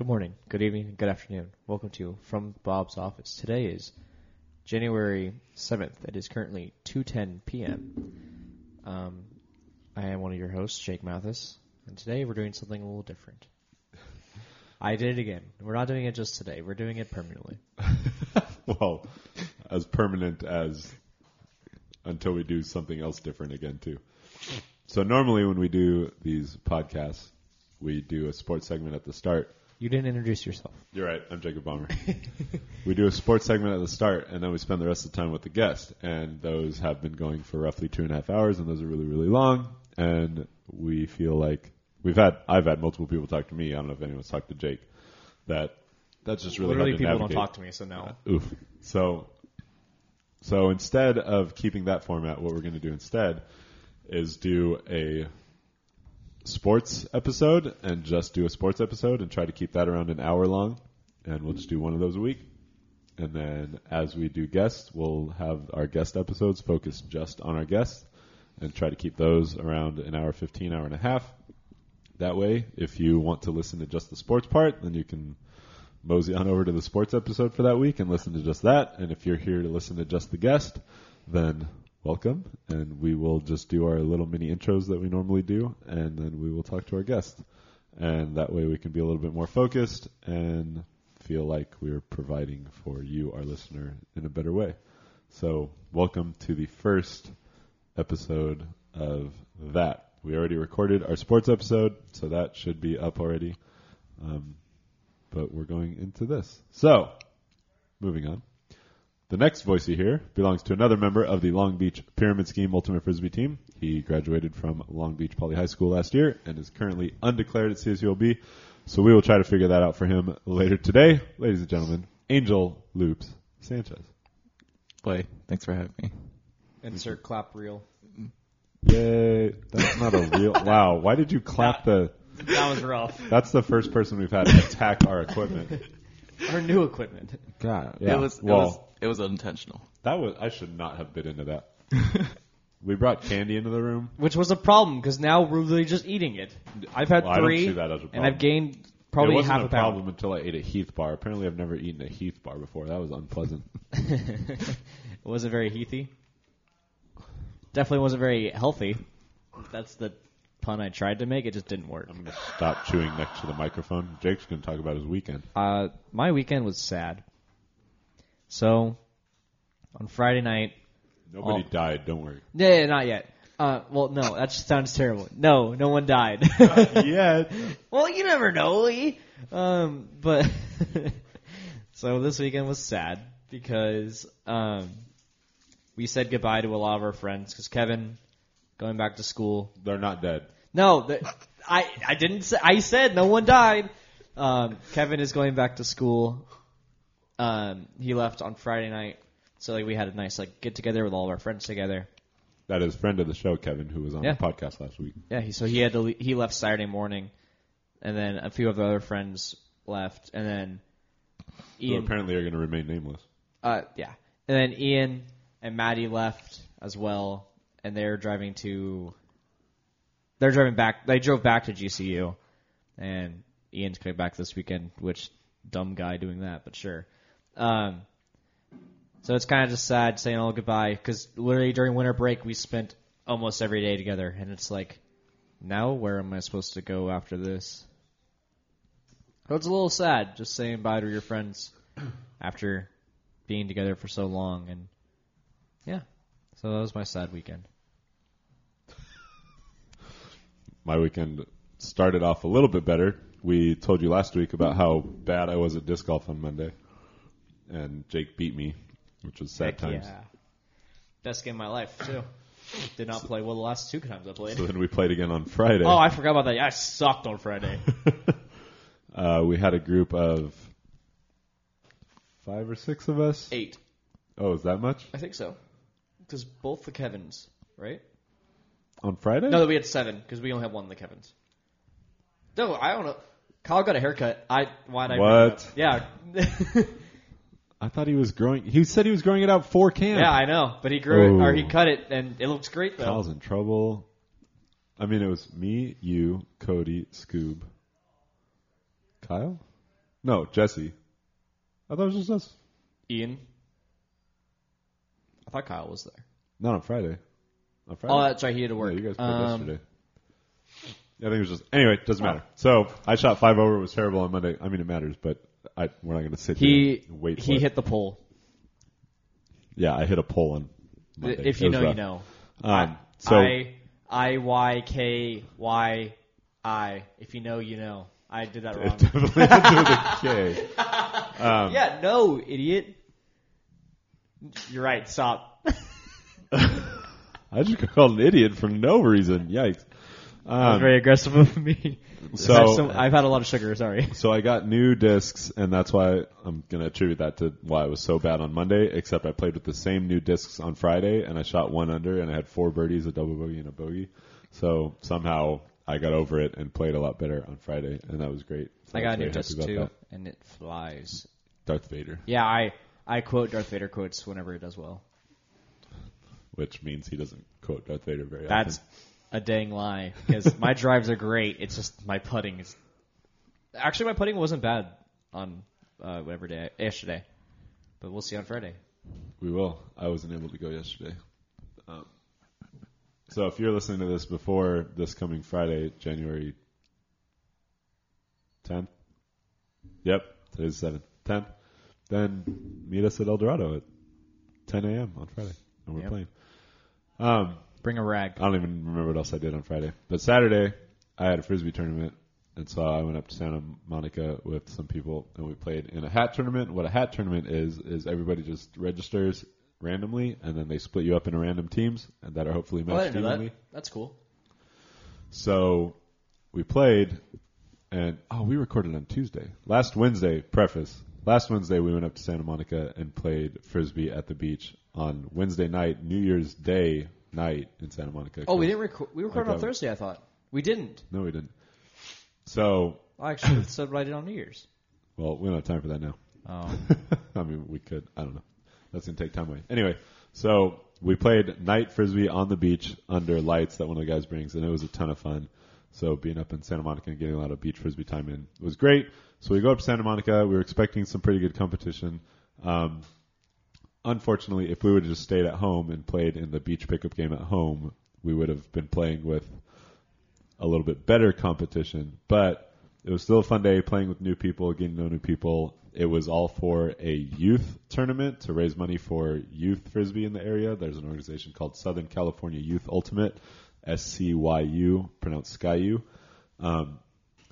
Good morning, good evening, good afternoon. Welcome to From Bob's Office. Today is January 7th. It is currently 2.10 p.m. Um, I am one of your hosts, Jake Mathis, and today we're doing something a little different. I did it again. We're not doing it just today. We're doing it permanently. well, as permanent as until we do something else different again too. So normally when we do these podcasts, we do a sports segment at the start. You didn't introduce yourself. You're right. I'm Jacob Bomber. we do a sports segment at the start, and then we spend the rest of the time with the guest. And those have been going for roughly two and a half hours, and those are really, really long. And we feel like we've had I've had multiple people talk to me. I don't know if anyone's talked to Jake. That that's just really Literally, people navigate. don't talk to me, so no. Oof. So, so instead of keeping that format, what we're going to do instead is do a sports episode and just do a sports episode and try to keep that around an hour long. And we'll just do one of those a week. And then as we do guests, we'll have our guest episodes focused just on our guests and try to keep those around an hour 15, hour and a half. That way, if you want to listen to just the sports part, then you can mosey on over to the sports episode for that week and listen to just that. And if you're here to listen to just the guest, then welcome. And we will just do our little mini intros that we normally do, and then we will talk to our guest. And that way we can be a little bit more focused and feel like we're providing for you, our listener, in a better way. So, welcome to the first episode of that. We already recorded our sports episode, so that should be up already. Um, but we're going into this. So, moving on. The next voice you hear belongs to another member of the Long Beach Pyramid Scheme Ultimate Frisbee team. He graduated from Long Beach Poly High School last year and is currently undeclared at CSULB. So we will try to figure that out for him later today. Ladies and gentlemen, Angel Loops Sanchez. Boy, thanks for having me. Insert clap reel. Yay. That's not a real. Wow. Why did you clap the. That was rough. That's the first person we've had attack our equipment. Our new equipment. God. It was it well, was it was unintentional. that was. I should not have bit into that. we brought candy into the room. Which was a problem because now we're really just eating it. I've had Well, I three, see that as a and. I've gained probably it probably wasn't half a a pound. problem until I ate a Heath bar. Apparently, I've never eaten a Heath bar before. That was unpleasant. it wasn't very heathy. Definitely wasn't very healthy. That's the pun I tried to make. It just didn't work. I'm gonna stop chewing next to the microphone. Jake's gonna talk about his weekend. Uh, my weekend was sad. So, on Friday night, Nobody Oh. died. Don't worry. yeah, not yet. Uh, well, no, that just sounds terrible. No, no one died. not yet. Well, you never know. Lee. Um, but so this weekend was sad because um, we said goodbye to a lot of our friends because Kevin going back to school. They're not dead. No, the, I I didn't say. I said no one died. Um, Kevin is going back to school. Um, he left on Friday night, so like we had a nice like get together with all of our friends together. That is friend of the show, Kevin, who was on Yeah. the podcast last week. Yeah, he, so he had to le- he left Saturday morning, and then a few of the other friends left, and then Who Ian. apparently are going to remain nameless. Uh, yeah, and then Ian and Maddie left as well, and they're driving to. They're driving back. They drove back to GCU, and Ian's coming back this weekend. Which dumb guy doing that, but sure. Um, so it's kind of just sad saying all goodbye because literally during winter break we spent almost every day together, and it's like, now where am I supposed to go after this? So it's a little sad just saying bye to your friends after being together for so long, and yeah, so that was my sad weekend. My weekend started off a little bit better. We told you last week about how bad I was at disc golf on Monday, and Jake beat me, which was sad Heck times. yeah, best game of my life too. Did not play well the last two times I played. So then we played again on Friday. Oh, I forgot about that. Yeah, I sucked on Friday. uh, we had a group of five or six of us. Eight. Oh, is that much I think so. Because both the Kevins, right? on Friday? No, that we had seven because we only have one of the Kevins. No, I don't know. Kyle got a haircut. I why'd I bring it What? Yeah, I thought he was growing. He said he was growing it out for camp. yeah, I know. But he grew it or he Oh. cut it, and it looks great though. Kyle's in trouble. I mean, it was me, you, Cody, Scoob, Kyle. No, Jesse. I thought it was just us. Ian. I thought Kyle was there. Not on Friday. On Friday. Oh, that's right. He had to Yeah, work. you guys played Um, yesterday. Yeah, I think it was just anyway. It doesn't matter. So I shot five over. It was terrible on Monday. I mean, it matters, but I we're not going to sit He here and wait. he it. hit the pole. Yeah, I hit a pole on. Monday. If you know, you rough. know. Um, so I I Y K Y I. If you know, you know. I did that it wrong. definitely ended with a K. Um, yeah, no, idiot. You're right. Stop. I just got called an idiot for no reason. Yikes. That was Um, very aggressive of me. so- I've, I've had a lot of sugar. Sorry. So I got new discs, and that's why I'm going to attribute that to why I was so bad on Monday. Except I played with the same new discs on Friday, and I shot one under, and I had four birdies, a double bogey, and a bogey. So somehow I got over it and played a lot better on Friday, and that was great. So I got a new very happy disc too, that. and it flies. Darth Vader, Yeah, I I quote Darth Vader quotes whenever it does well. which means he doesn't quote Darth Vader very That's often. That's a dang lie because my drives are great. It's just my putting is. Actually, my putting wasn't bad on uh, whatever day yesterday, but we'll see on Friday. We will. I wasn't able to go yesterday. Um, so if you're listening to this before this coming Friday, January 10th, yep, today's 7th, 10th, then meet us at El Dorado at 10 a.m. on Friday, and we're Yep. playing. Um, Bring a rag. I don't even remember what else I did on Friday. But Saturday, I had a frisbee tournament, and so I went up to Santa Monica with some people, and we played in a hat tournament. What a hat tournament is is everybody just registers randomly, and then they split you up into random teams and that are hopefully Oh, I matched didn't know evenly. that. That's cool. So we played, and oh, we recorded on Tuesday. Last Wednesday, preface. Last Wednesday, we went up to Santa Monica and played frisbee at the beach on Wednesday night, New Year's Day night in Santa Monica. Oh, we didn't record. We recorded on Okay. Um, Thursday. I thought we didn't. No, we didn't. So, I actually said what I did on New Year's. well, we don't have time for that now. Oh, I mean, we could. I don't know. That's gonna take time away. Anyway, so we played night frisbee on the beach under lights that one of the guys brings, and it was a ton of fun. So being up in Santa Monica and getting a lot of beach frisbee time in was great. So we go up to Santa Monica. We were expecting some pretty good competition. Um, unfortunately, if we would have just stayed at home and played in the beach pickup game at home, we would have been playing with a little bit better competition. But it was still a fun day playing with new people, getting to know new people. It was all for a youth tournament to raise money for youth frisbee in the area. There's an organization called Southern California Youth Ultimate, SCYU, pronounced SkyU. Um,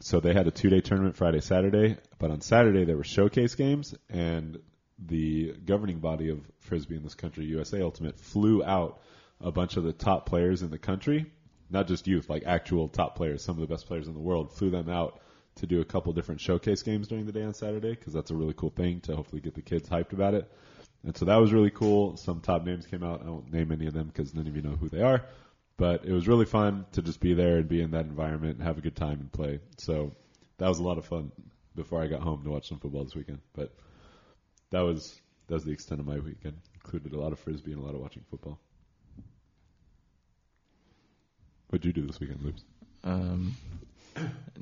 so they had a two day tournament Friday, Saturday, but on Saturday there were showcase games and the governing body of frisbee in this country, USA Ultimate, flew out a bunch of the top players in the country, not just youth, like actual top players, some of the best players in the world, flew them out to do a couple different showcase games during the day on Saturday because that's a really cool thing to hopefully get the kids hyped about it. And so that was really cool. Some top names came out. I won't name any of them because none of you know who they are. But it was really fun to just be there and be in that environment and have a good time and play. So that was a lot of fun before I got home to watch some football this weekend. But that was that was the extent of my weekend. Included a lot of frisbee and a lot of watching football. What'd you do this weekend, Loops? Um,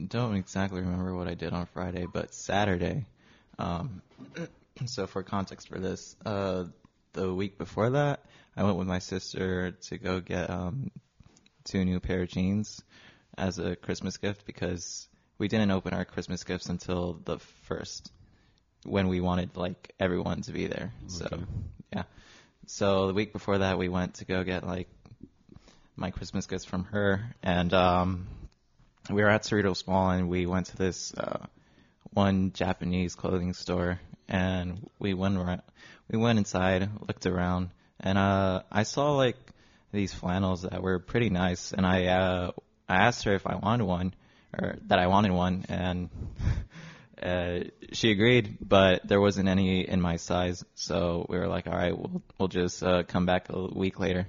don't exactly remember what I did on Friday, but Saturday. Um, so for context for this, uh, the week before that, I went with my sister to go get um, two new pair of jeans as a Christmas gift because we didn't open our Christmas gifts until the first when we wanted like everyone to be there. So yeah. So the week before that, we went to go get like my Christmas gifts from her, and um, we were at Cerritos Mall, and we went to this uh, one Japanese clothing store, and we went around, we went inside, looked around, and uh, I saw like these flannels that were pretty nice, and I uh, I asked her if I wanted one, or that I wanted one, and uh, she agreed, but there wasn't any in my size, so we were like, all right, we'll we'll just uh, come back a week later.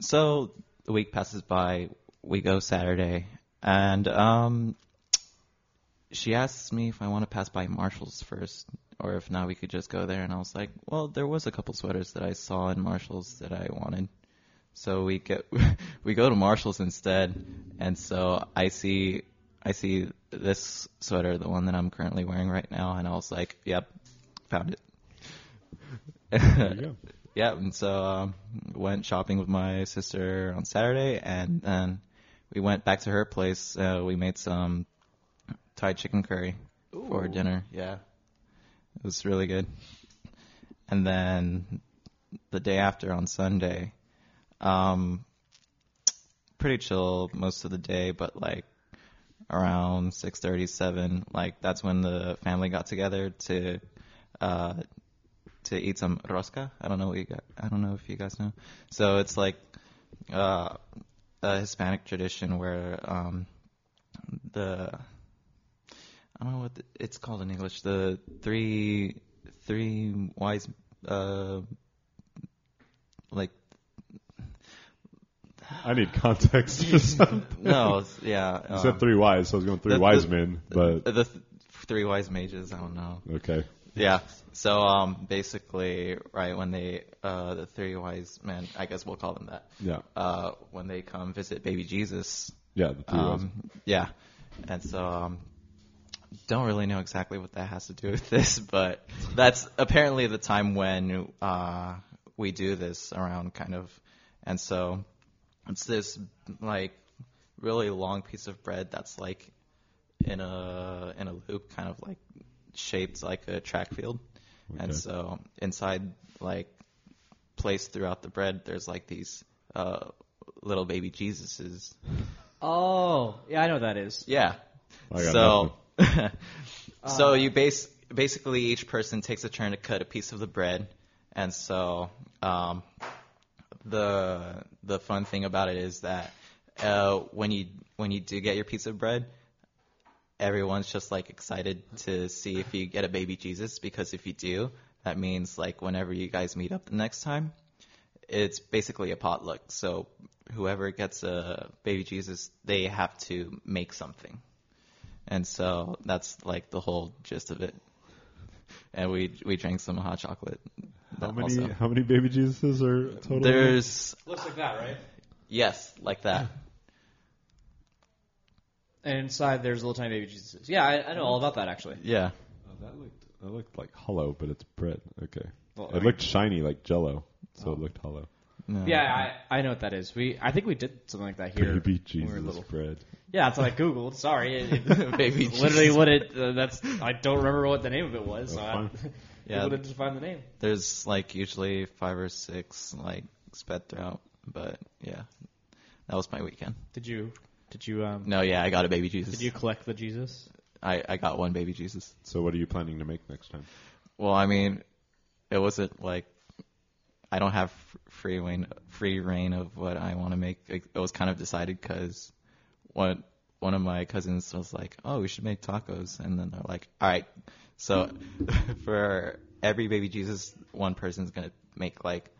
So the week passes by. We go Saturday, and um, she asks me if I want to pass by Marshalls first, or if not, we could just go there. And I was like, well, there was a couple sweaters that I saw in Marshalls that I wanted. So we get we go to Marshalls instead, and so I see I see this sweater, the one that I'm currently wearing right now, and I was like, "Yep, found it." There you go. yeah, and so um, went shopping with my sister on Saturday, and then we went back to her place. Uh, we made some Thai chicken curry for dinner. Yeah, it was really good. And then the day after on Sunday, um, pretty chill most of the day, but like around six thirty seven, like that's when the family got together to uh, to eat some rosca. I don't know what you got. I don't know if you guys know. So it's like uh, a Hispanic tradition where um, the I don't know what the, it's called in English. The three three wise uh, like I need context for something. no yeah You um, said three wise, so I was going three the- wise the- men, but the th- three wise mages. I don't know. okay. Yeah. So um, basically, right when they uh, the three wise men, I guess we'll call them that. Yeah. Uh, when they come visit baby Jesus. Yeah, the three wise. Um, yeah. And so um, don't really know exactly what that has to do with this, but that's apparently the time when uh, we do this around kind of, and so it's this like really long piece of bread that's like in a in a loop, kind of like shaped like a track field, and so inside like placed throughout the bread, there's like these uh, little baby Jesuses. Oh, yeah, I know what that is. Yeah. I got so, so you base basically each person takes a turn to cut a piece of the bread, and so um, the the fun thing about it is that uh, when you when you do get your piece of bread, everyone's just like excited to see if you get a baby Jesus because if you do, that means like whenever you guys meet up the next time, it's basically a potluck. So whoever gets a baby Jesus, they have to make something. And so that's like the whole gist of it. And we we drank some hot chocolate. How many also. how many baby Jesuses are total? There's Looks like that, right? yes, like that. And inside there's little tiny baby Jesus. Yeah, I, I know all about that actually. Yeah. Oh, that looked that looked like hollow, but it's bread. Okay. Well, it looked shiny like Jello, so it looked hollow. No. Yeah, I, I know what that is. We I think we did something like that here. Baby when we Jesus little. bread. Yeah, that's what I googled. Sorry, it, it- Baby literally Jesus. what it. Uh, that's I don't remember what the name of it was. So That's I fine. Yeah. Googled it to find the name. There's like usually five or six like sped throughout, but yeah, that was my weekend. Did you did you um No, yeah, I got a baby Jesus. did you collect the Jesus? I I got one baby Jesus. So what are you planning to make next time? Well, I mean, it wasn't like I don't have f- free reign free reign of what I want to make. It, it was kind of decided because one one of my cousins was like, "Oh, we should make tacos," and then they're like, "All right." So for every baby Jesus, one person's gonna make like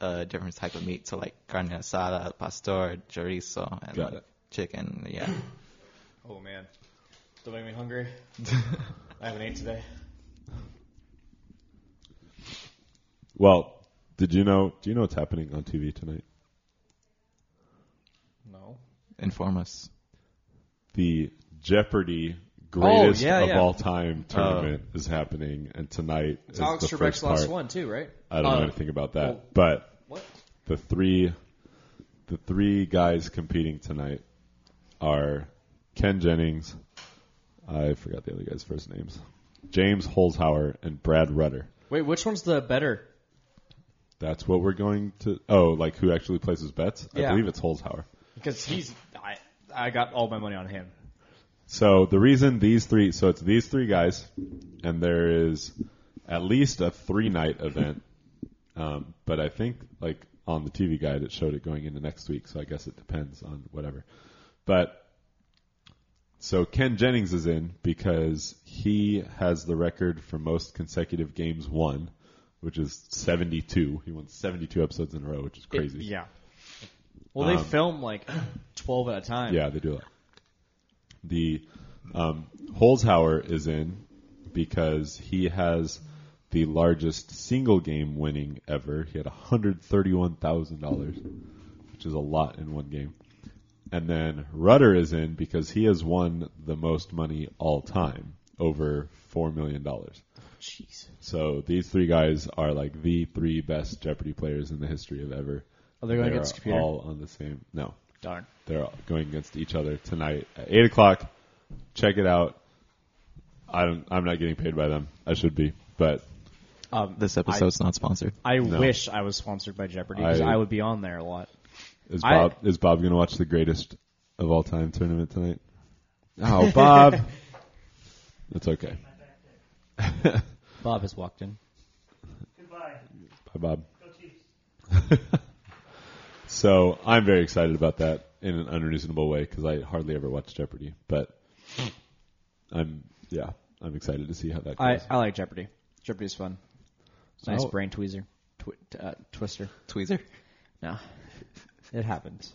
a different type of meat. So like carne asada, pastor, chorizo, and Got like it. chicken. Yeah. Oh man, don't make me hungry. I haven't ate today. Well, did you know? Do you know what's happening on TV tonight? No. Inform us. The Jeopardy greatest Oh, yeah, of yeah. all time tournament is happening, and tonight It's is Alex the Trebek's first last part. one too, right? I don't know Uh, anything about that, well- but What? the three the three guys competing tonight are Ken Jennings, I forgot the other guys' first names, James Holzhauer and Brad Rutter. Wait, which one's the better? That's what we're going to. Oh, like who actually places bets? I believe it's Holzhauer. Because he's I I got all my money on him. So the reason these three, so it's these three guys, and there is at least a three night event. Um, but I think like on the TV guide it showed it going into next week, so I guess it depends on whatever. But so Ken Jennings is in because he has the record for most consecutive games won, which is 72. He won 72 episodes in a row, which is crazy. yeah. Well, they Um, film like twelve at a time. Yeah, they do that. The um, Holzhauer is in because he has the largest single game winning ever. He had $131,000, which is a lot in one game. And then Rutter is in because he has won the most money all time, over $4 million. Jeez. So these three guys are like the three best Jeopardy players in the history of ever. Are they going against computer? all on the same. No, Darn. they're all going against each other tonight at eight o'clock. Check it out. I don't. I'm not getting paid by them. I should be, but Um, This episode's not sponsored. I, I No. wish I was sponsored by Jeopardy because I- I, would be on there a lot. is I- Bob is Bob going to watch the greatest of all time tournament tonight? Oh, Bob. That's okay. Bob has walked in. Goodbye. Bye, Bob. Go Chiefs. So I'm very excited about that in an unreasonable way because I hardly ever watch Jeopardy, but I'm yeah I'm excited to see how that I, goes. I like Jeopardy. Jeopardy's fun. Nice So- brain tweezer. Twi- uh, twister. Tweezer. No. It happens.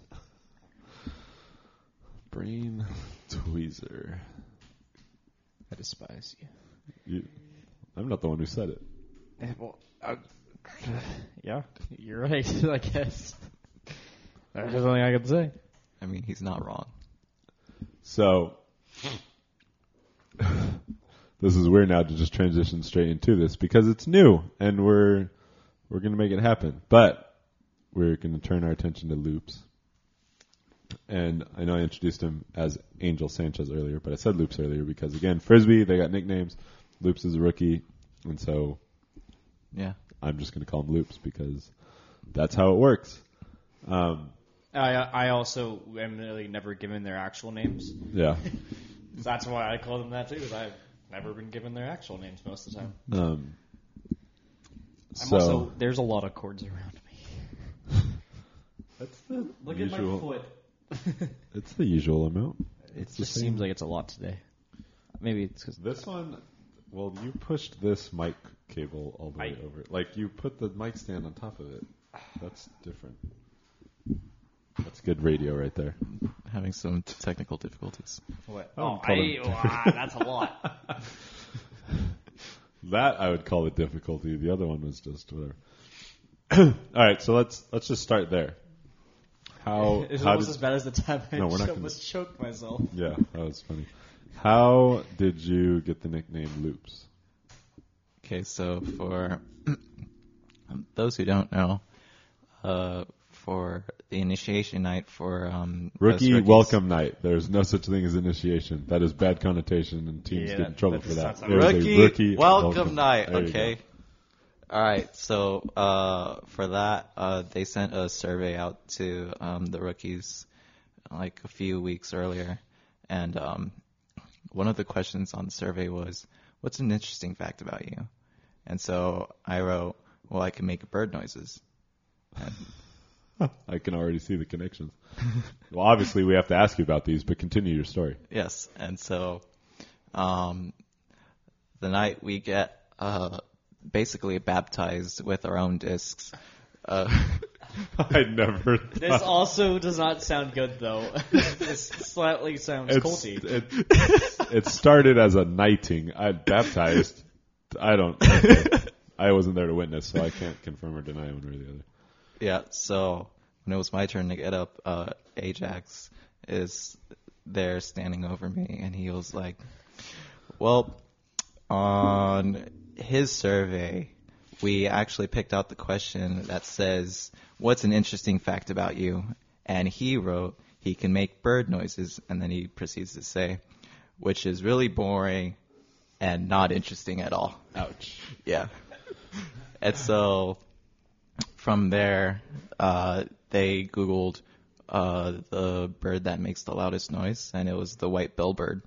Brain tweezer. I despise you. You, I'm not the one who said it. Eh, Well, uh, yeah, you're right, I guess. There's nothing I can say. I mean, he's not wrong. So this is weird now to just transition straight into this because it's new and we're we're gonna make it happen. But we're gonna turn our attention to loops. And I know I introduced him as Angel Sanchez earlier, but I said loops earlier because again, Frisbee, they got nicknames. Loops is a rookie, and so Yeah. I'm just gonna call him Loops because that's how it works. Um, I I also am really never given their actual names. yeah. That's why I call them that too. Because I've never been given their actual names most of the time. Um, I'm so also there's a lot of cords around me. that's the Look usual. at my foot. It's the usual amount. It the just same. seems like it's a lot today. Maybe it's because This one, well, you pushed this mic cable all the way over. Like you put the mic stand on top of it. That's different. That's good radio right there. Having some t- technical difficulties. what? Oh, I, them- wow, that's a lot. That I would call a difficulty. The other one was just whatever. all right, so let's let's just start there. How It's how almost did, as bad as the time I No, we're not gonna- almost choked myself. yeah that was funny. How did you get the nickname Loops? Okay, so for those who don't know, uh, for the initiation night for um, Rookie welcome night. There's no such thing as initiation. That is bad connotation, and teams Yeah, get in trouble that for that. does not There is a Rookie, rookie welcome, night. There Okay. All right. So uh, for that, uh, they sent a survey out to um, the rookies like a few weeks earlier, and um, one of the questions on the survey was, "What's an interesting fact about you?" And so I wrote, "Well, I can make bird noises." I can already see the connections. well, obviously, we have to ask you about these, but continue your story. Yes, and so um, the night we get uh, basically baptized with our own discs. Uh, I never. This also does not sound good though. this slightly sounds it's, culty. it, it started as a knighting. I baptized. I don't. I wasn't there to witness, so I can't confirm or deny one way or the other. Yeah, so when it was my turn to get up, uh, Ajax is there standing over me, and he was like, "Well, on his survey, we actually picked out the question that says, "What's an interesting fact about you?" And he wrote, "He can make bird noises," and then he proceeds to say, "Which is really boring and not interesting at all." Ouch. Yeah. And so from there, uh, they Googled uh, the bird that makes the loudest noise, and it was the white bellbird.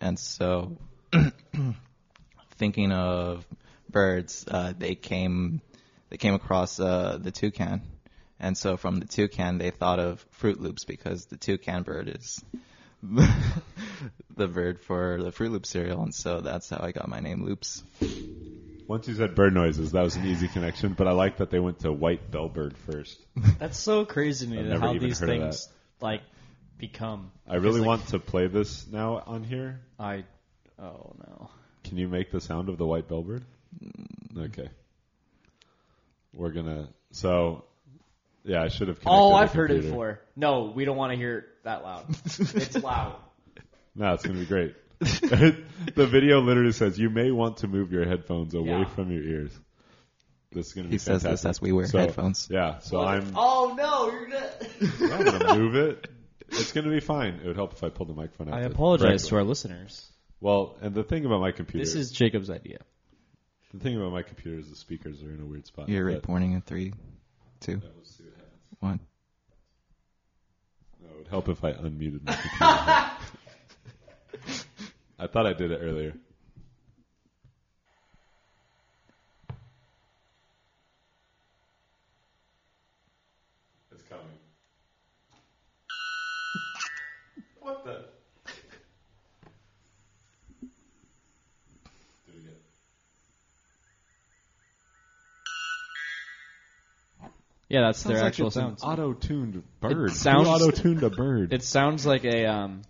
And so, thinking of birds, uh, they came they came across uh, the toucan, and so from the toucan they thought of Froot Loops because the toucan bird is the bird for the Froot Loop cereal, and so that's how I got my name Loops. Once you said bird noises, that was an easy connection. But I like that they went to white bellbird first. That's so crazy to me I've that never how even these heard of things like become. I really Because, like, want to play this now on here. I. Oh no. Can you make the sound of the white bellbird? Mm. Okay. We're gonna. So Yeah, I should have. Oh, connected the I've heard it computer. before. No, we don't want to hear it that loud. it's loud. No, it's gonna be great. The video literally says you may want to move your headphones away Yeah. from your ears. This is gonna be He says this as we wear So, headphones. Yeah, so I'm, Oh no, you're gonna. I'm gonna move it. It's gonna be fine. It would help if I pulled the microphone out. I apologize correct to our listeners. Well, and the thing about my computer, This is Jacob's idea. the thing about my computer is the speakers are in a weird spot. You're but- reporting in three, two, Yeah, we'll see what happens. one. No, it would help if I unmuted my computer. I thought I did it earlier. It's coming. What the? Do it again. Yeah, that's their Sounds like actual it's an sounds. Auto-tuned bird. It sounds- Who auto-tuned a bird. It sounds like a um,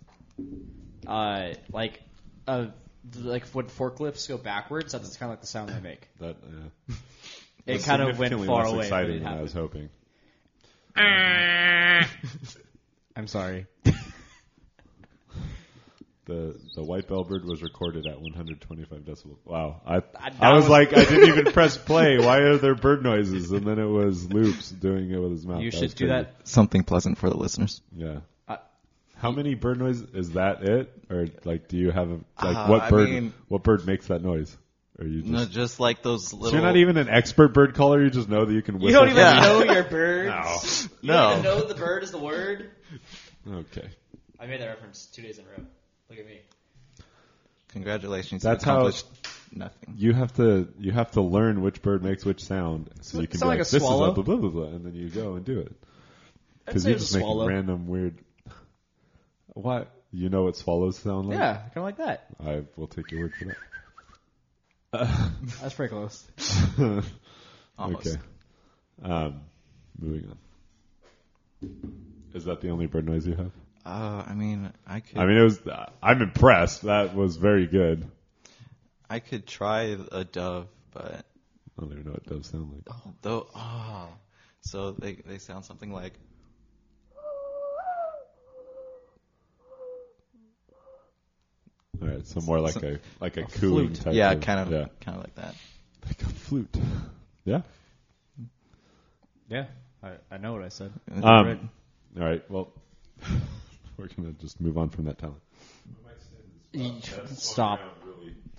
uh, like a like when forklifts go backwards. That's kind of like the sound they make. that. Uh, It kind of went far less away. when Exciting than I was hoping. I'm sorry. The the white bellbird was recorded at 125 decibels. Wow, I that I was, was- like I didn't even press play. Why are there bird noises? And then it was Loops doing it with his mouth. You That should do crazy. that. Something pleasant for the listeners. Yeah. How many bird noise is that? It or like do you have a, like Uh, what I bird mean- what bird makes that noise? Or you just No, just like those so little. you're not even an expert bird caller. You just know that you can whistle. You don't even Yeah. know your birds. No. You don't No. even know the bird is the word. Okay. I made that reference two days in a row. Look at me. Congratulations. That's you how- accomplished nothing. You have to you have to learn which bird makes which sound, so you can Sound be like like, a this swallow? is a blah blah blah, blah, and then you go and do it. I'd Because say you it's just a make swallow. random weird. What you know what swallows sound like? Yeah, kind of like that. I will take your word for that. That's pretty close. Almost. okay. Um, moving on. Is that the only bird noise you have? Uh, I mean, I could. I mean, it was. I'm impressed. That was very good. I could try a dove, but I don't even know what doves sound like. though. Oh, so they they sound something like. All right, so more like a like a, A cooing flute. type. Yeah, of, kind of, yeah, kind of like that. like a flute. Yeah. Yeah, I, I know what I said. Um, Right. All right. Well, we're gonna just move on from that talent. Stop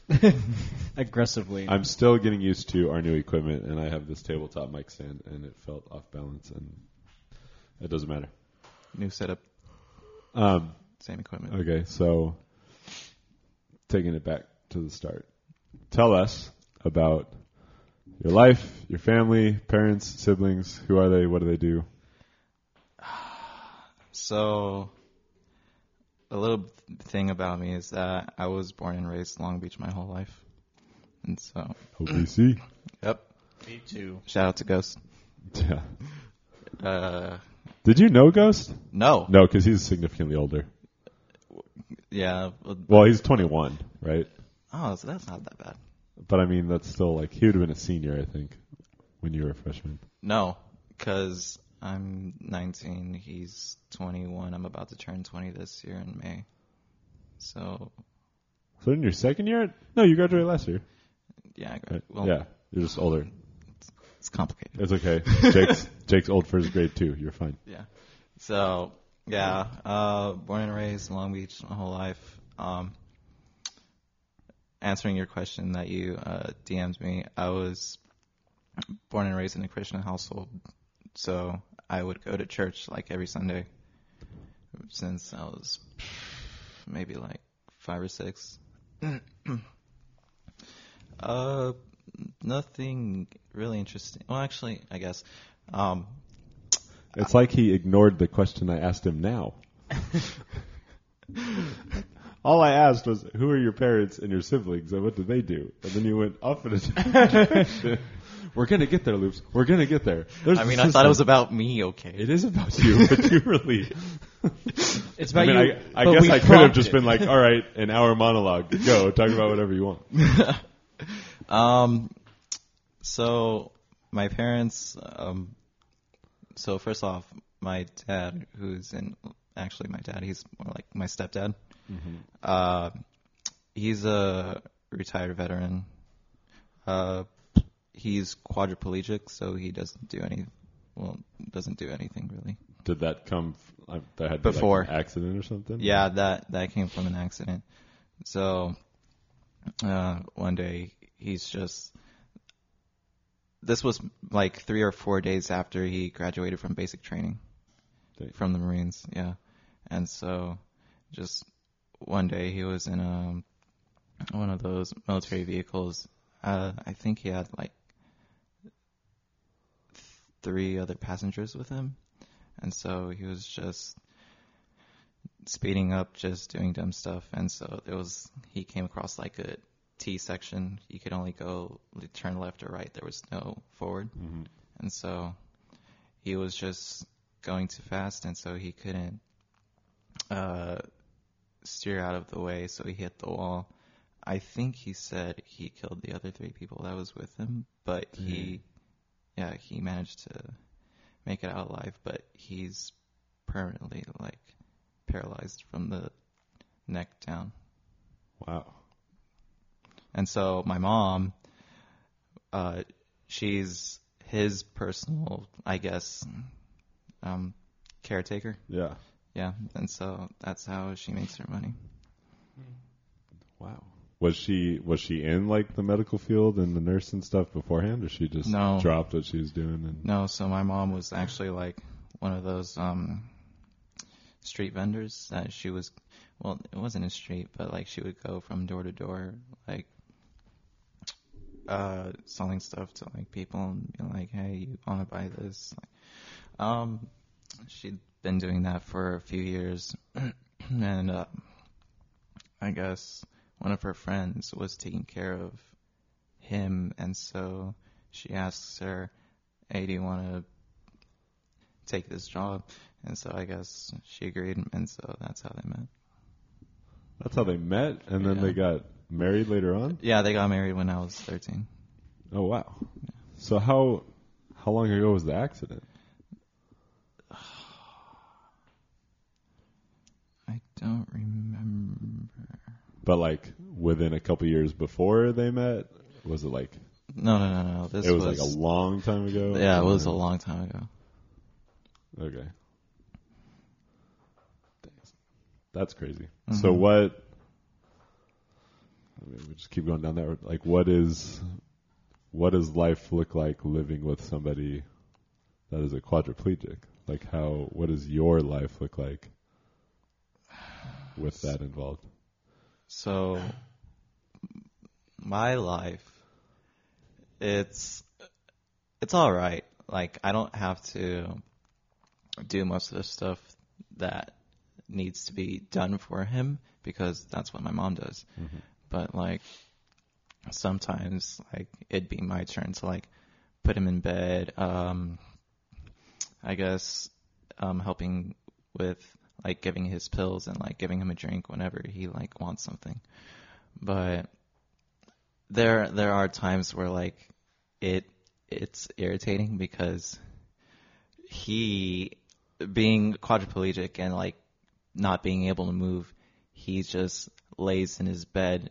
aggressively. I'm still getting used to our new equipment, and I have this tabletop mic stand, and it felt off balance, and it doesn't matter. New setup, Um, same equipment. okay, so taking it back to the start, tell us about your life, your family, parents, siblings. Who are they? What do they do? So, a little thing about me is that I was born and raised Long Beach my whole life, and so LBC. yep. Me too. Shout out to Ghost. Yeah. Uh, Did you know Ghost? no, No, because he's significantly older. Yeah. well, he's 21, right? Oh, so that's not that bad. But I mean, that's still like he would have been a senior, I think, when you were a freshman. No, because I'm 19. He's 21. I'm about to turn 20 this year in May. So So in your second year? No, you graduated last year. yeah, I well, yeah, you're just older. it's complicated. It's okay. Jake's Jake's old for his grade too. You're fine. Yeah. So yeah, uh, born and raised in Long Beach my whole life. Um, answering your question that you uh, DM'd me, I was born and raised in a Christian household, so I would go to church like every Sunday since I was maybe like five or six. uh, nothing really interesting. Well, actually, I guess. Um, It's like he ignored the question I asked him now. All I asked was, "Who are your parents and your siblings, and what do they do?" And then you went off in a direction. We're gonna get there, Loops. We're gonna get there. There's I mean, I thought it was about me. Okay. It is about you, but you really. It's about I about mean, you. I, I but guess we I could have prompted. just been like, "All right, an hour monologue. Go talk about whatever you want." Um, so my parents, um, so first off, my dad, who's in actually my dad, he's more like my stepdad. Uh, he's a retired veteran. Uh, he's quadriplegic, so he doesn't do any. Well, doesn't do anything really. Did that come? F- there had like, Before. an accident or something. Yeah, that that came from an accident. So uh, one day he's just. This was like three or four days after he graduated from basic training Dang. from the Marines. Yeah, and so just one day he was in a one of those military vehicles. Uh, I think he had like three other passengers with him, and so he was just speeding up, just doing dumb stuff. And so it was he came across like a T section. You could only go turn left or right. There was no forward, Mhm. and so he was just going too fast, and so he couldn't uh, steer out of the way. So he hit the wall. I think he said he killed the other three people that was with him, but he, yeah, he managed to make it out alive. But he's permanently like paralyzed from the neck down. Wow. And so my mom, uh, she's his personal, I guess, um, caretaker. Yeah. Yeah, and so that's how she makes her money. Wow. Was she was she in like the medical field and the nurse and stuff beforehand, or she just No. dropped what she was doing? And No, so my mom was actually like one of those um street vendors that she was well, it wasn't a street, but like she would go from door to door like uh selling stuff to like people and be like, "Hey, you want to buy this?" Like, um she'd been doing that for a few years and uh I guess one of her friends was taking care of him and so she asks her, "Hey, do you want to take this job?" And so I guess she agreed, and so that's how they met. that's how they met, and then Yeah. they got married later on. Yeah, they got married when I was 13. Oh wow. So how how long ago was the accident? I don't remember. But like within a couple years before they met, was it like No, no, no, no. This it was, like a long time ago? yeah, it was a long time ago. Okay. That's crazy. So Mhm. what? We just keep going down that road. Like, what is, what does life look like living with somebody that is a quadriplegic? Like, how? What does your life look like with that involved? So my life it's it's all right. Like I don't have to do most of the stuff that needs to be done for him because that's what my mom does. Mm-hmm. But like sometimes like it'd be my turn to like put him in bed um I guess um helping with like giving his pills and like giving him a drink whenever he like wants something. But there there are times where like it it's irritating because he being quadriplegic and like not being able to move, he just lays in his bed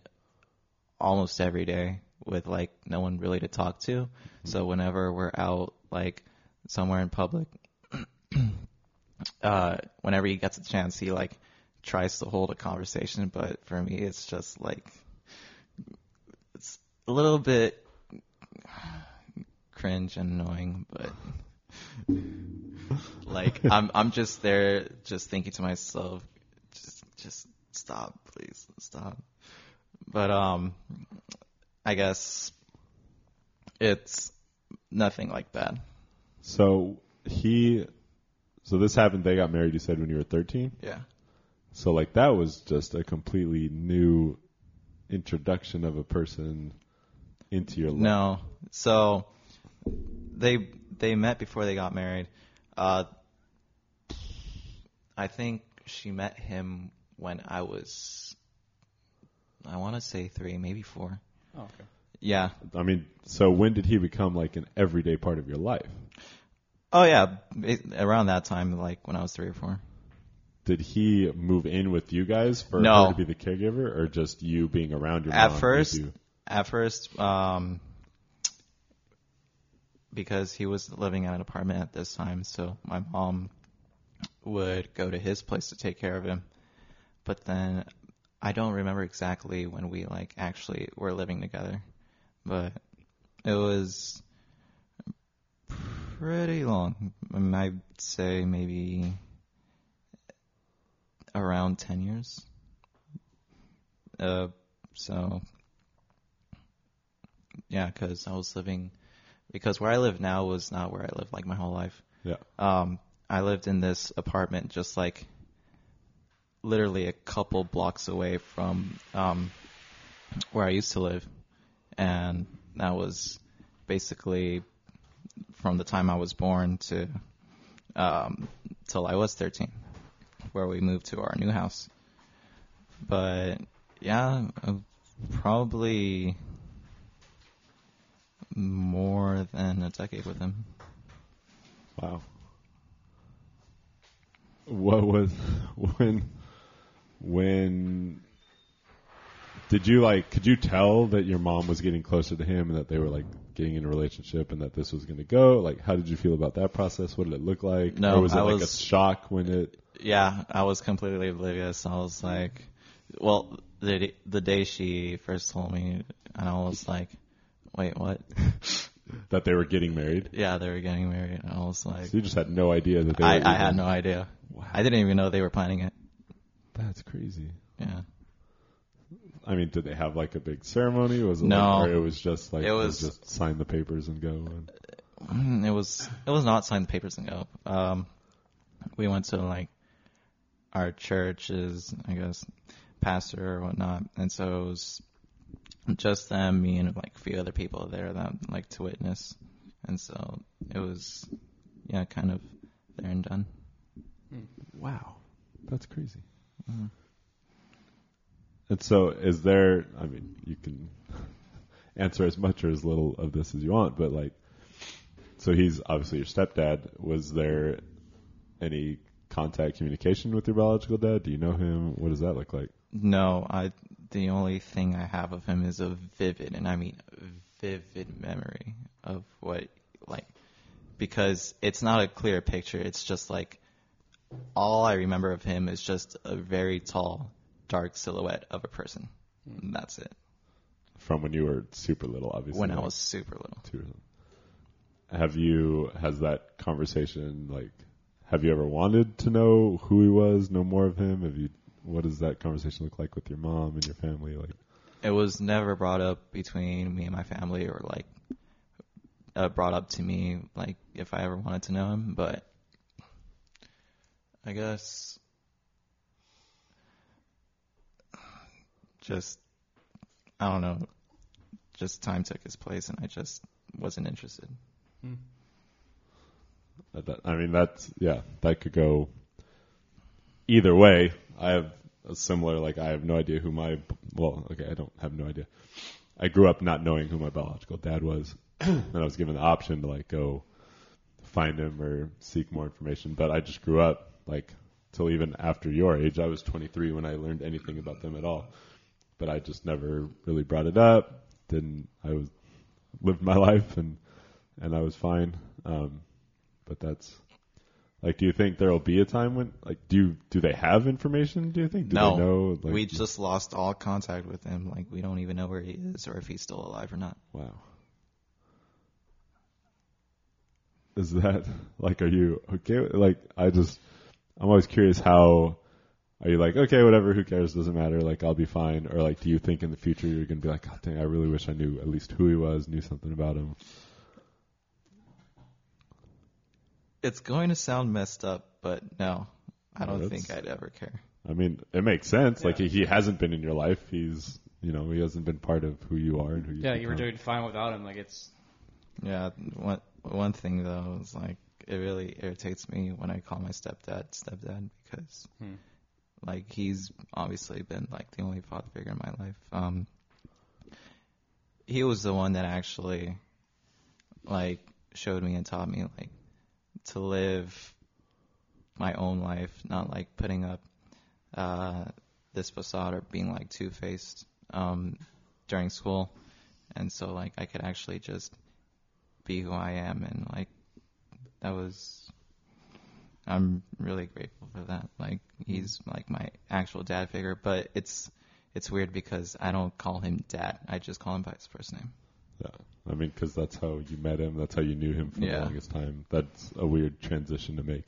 almost every day with like no one really to talk to. So whenever we're out like somewhere in public, uh, whenever he gets a chance, he like tries to hold a conversation. But for me, it's just like it's a little bit cringe and annoying, but like I'm I'm just there, just thinking to myself, just just stop, please stop. But um, I guess it's nothing like that. So he, so this happened. They got married. You said when you were thirteen. Yeah. So like that was just a completely new introduction of a person into your life. No. So they they met before they got married. Uh, I think she met him when I was, I want to say three, maybe four. Oh, okay. Yeah. I mean, so when did he become like an everyday part of your life? Oh yeah, it, around that time, like when I was three or four. Did he move in with you guys for No. her to be the caregiver, or just you being around your At mom? made first, you- at first, um, because he was living in an apartment at this time, so my mom would go to his place to take care of him. But then I don't remember exactly when we like actually were living together, but it was pretty long. I'd say maybe around ten years. Uh, so yeah, because I was living, because where I live now was not where I lived like my whole life. yeah. Um, I lived in this apartment just like literally a couple blocks away from um, where I used to live, and that was basically from the time I was born to um, till I was 13, where we moved to our new house. But yeah, uh, probably more than a decade with him. Wow. What was when when did you like could you tell that your mom was getting closer to him and that they were like getting in a relationship and that this was going to go? Like how did you feel about that process? What did it look like? No, or was it I like a was- shock when it Yeah, I was completely oblivious. I was like, well, the the day she first told me, and I was like, wait, what? that they were getting married? yeah, they were getting married. And I was like, So you just had no idea that they were I, I had no idea. Wow. I didn't even know they were planning it. That's crazy. Yeah. I mean, did they have like a big ceremony? Was it No. like, or it was just like It was- just sign the papers and go? And, Mm, It was it was not sign the papers and go. Um, we went to like our church's, I guess, pastor or whatnot, and so it was just them, me, and like a few other people there that like to witness, and so it was, yeah, kind of there and done. wow, that's crazy. Mhm. And so, is there? I mean, you can answer as much or as little of this as you want, but like, so he's obviously your stepdad. Was there any contact communication with your biological dad? Do you know him? What does that look like? No, I. The only thing I have of him is a vivid, and I mean vivid memory of what like because it's not a clear picture. It's just like all I remember of him is just a very tall, dark silhouette of a person. And That's it. From when you were super little, obviously. When I like was super little. two or something. Have you? Has that conversation like? Have you ever wanted to know who he was? Know more of him? Have you? What does that conversation look like with your mom and your family? Like, It was never brought up between me and my family, or like uh, brought up to me like if I ever wanted to know him. But I guess just I don't know. Just time took his place, and I just wasn't interested. Hmm. that- that- I mean, that's yeah, that could go either way. I have a similar like I have no idea who my well, okay, I don't have no idea. I grew up not knowing who my biological dad was, and I was given the option to like go find him or seek more information. But I just grew up like till even after your age. I was 23 when I learned anything about them at all. But I just never really brought it up. Didn't I was lived my life and and I was fine. Um, but that's like, do you think there will be a time when like do you, do they have information? Do you think? Do no, they know? Like, we just lost all contact with him. Like we don't even know where he is or if he's still alive or not. Wow. Is that like, are you okay? Like, I just, I'm always curious how, are you like, okay, whatever, who cares, doesn't matter, like, I'll be fine? Or like, do you think in the future you're going to be like, God dang, I really wish I knew at least who he was, knew something about him? It's going to sound messed up, but no, I don't that's- think I'd ever care. I mean, it makes sense. Like, he, he hasn't been in your life. He's, you know, he hasn't been part of who you are and who you Yeah, you were doing fine without him. Like it's Yeah, one one thing though is like it really irritates me when I call my stepdad stepdad because Hmm. like he's obviously been like the only father figure in my life. Um, he was the one that actually like showed me and taught me like to live my own life, not like putting up uh, this facade or being like two faced um, during school, and so like I could actually just be who I am, and like that was. I'm really grateful for that. Like he's like my actual dad figure, but it's it's weird because I don't call him dad. I just call him by his first name. Yeah. I mean, because that's how you met him. That's how you knew him for the longest time. That's a weird transition to make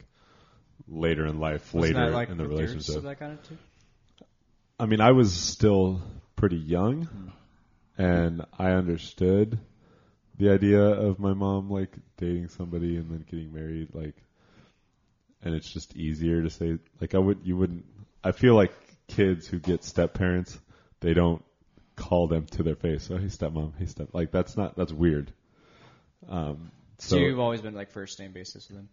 later in life, Wasn't later that like in the with yours, relationship. that kind of too? I mean, I was still pretty young, Hmm. and I understood the idea of my mom like dating somebody and then getting married, like, and it's just easier to say like I would you wouldn't. I feel like kids who get step parents, they don't call them to their face. Oh, hey stepmom, hey step. Like that's not that's weird. Um, So, so you've always been like first name basis with him.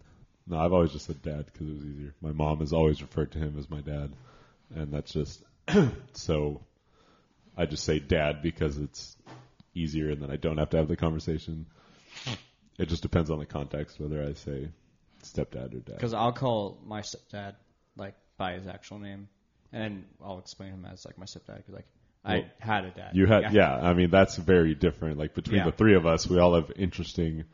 no, I've always just said dad because it was easier. My mom has always referred to him as my dad, and that's just so. I just say dad because it's easier, and then I don't have to have the conversation. It just depends on the context whether I say stepdad or dad. Because I'll call my stepdad like by his actual name, and then I'll explain him as like my stepdad. Because like I Well, had a dad. You had, yeah. I mean, that's very different. Like between Yeah. the three of us, we all have interesting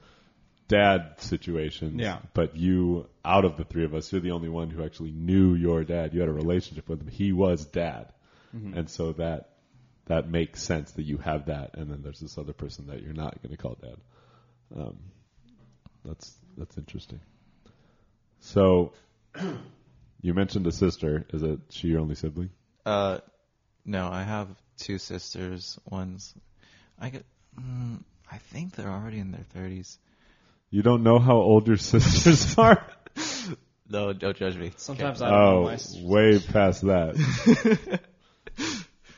dad situations. Yeah. But you, out of the three of us, you're the only one who actually knew your dad. You had a relationship with him. He was dad, Mm-hmm. and so that that makes sense that you have that. And then there's this other person that you're not going to call dad. Um, that's that's interesting. So, you mentioned a sister. Is it she your only sibling? Uh, no, I have two sisters. One's, I get, mm, I think they're already in their thirties. You don't know how old your sisters are. No, don't judge me. Sometimes I don't know Oh, my sister's way past that.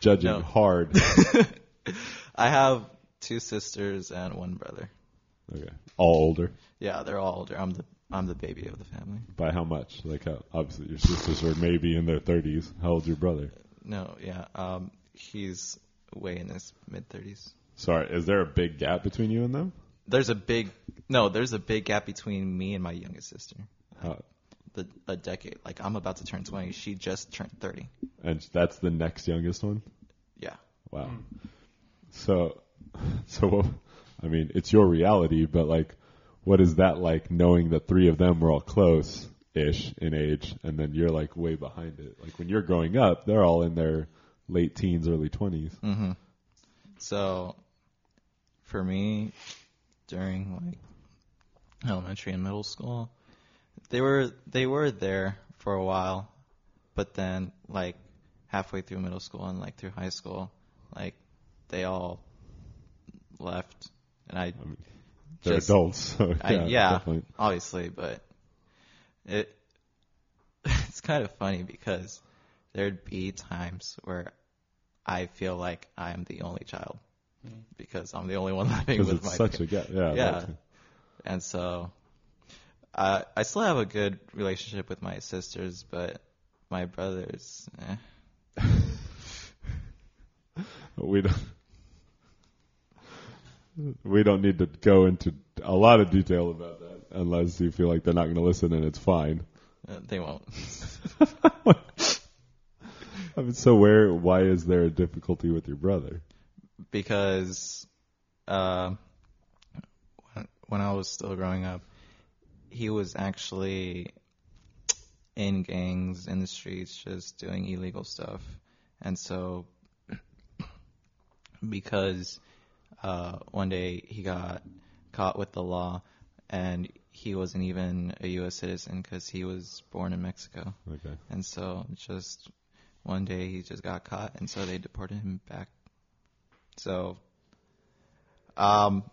Judging No. hard. I have two sisters and one brother. Okay. All older. Yeah, they're all older. I'm the I'm the baby of the family. By how much? Like how obviously your sisters are maybe in their thirties. How old's your brother? No, yeah, um, he's way in his mid thirties. Sorry, is there a big gap between you and them? There's a big no, there's a big gap between me and my youngest sister. How, The a decade. Like I'm about to turn twenty. She just turned thirty. and that's the next youngest one? Yeah. Wow. So, so I mean, it's your reality, but like, what is that like knowing that three of them were all close ish in age, and then you're like way behind it? Like when you're growing up, they're all in their late teens, early 20s. hmm So, for me, during like elementary and middle school, they were they were there for a while, but then like halfway through middle school and like through high school, like they all left, and I I mean, they're Just- adults, so I, yeah, yeah, definitely. obviously, but it it's kind of funny because there'd be times where I feel like I'm the only child because I'm the only one living Because with it's my such pa- a gap. Yeah, Yeah. that's- and so uh, I still have a good relationship with my sisters, but my brothers, eh. we don't. We don't need to go into a lot of detail about that unless you feel like they're not going to listen and it's fine. uh, they won't. I mean, so where? Why is there a difficulty with your brother? because uh, when- when I was still growing up, he was actually in gangs in the streets, just doing illegal stuff, and so because uh, one day he got caught with the law, and he wasn't even a U.S. citizen because he was born in Mexico, Okay. and so just one day he just got caught, and so they deported him back. So, um,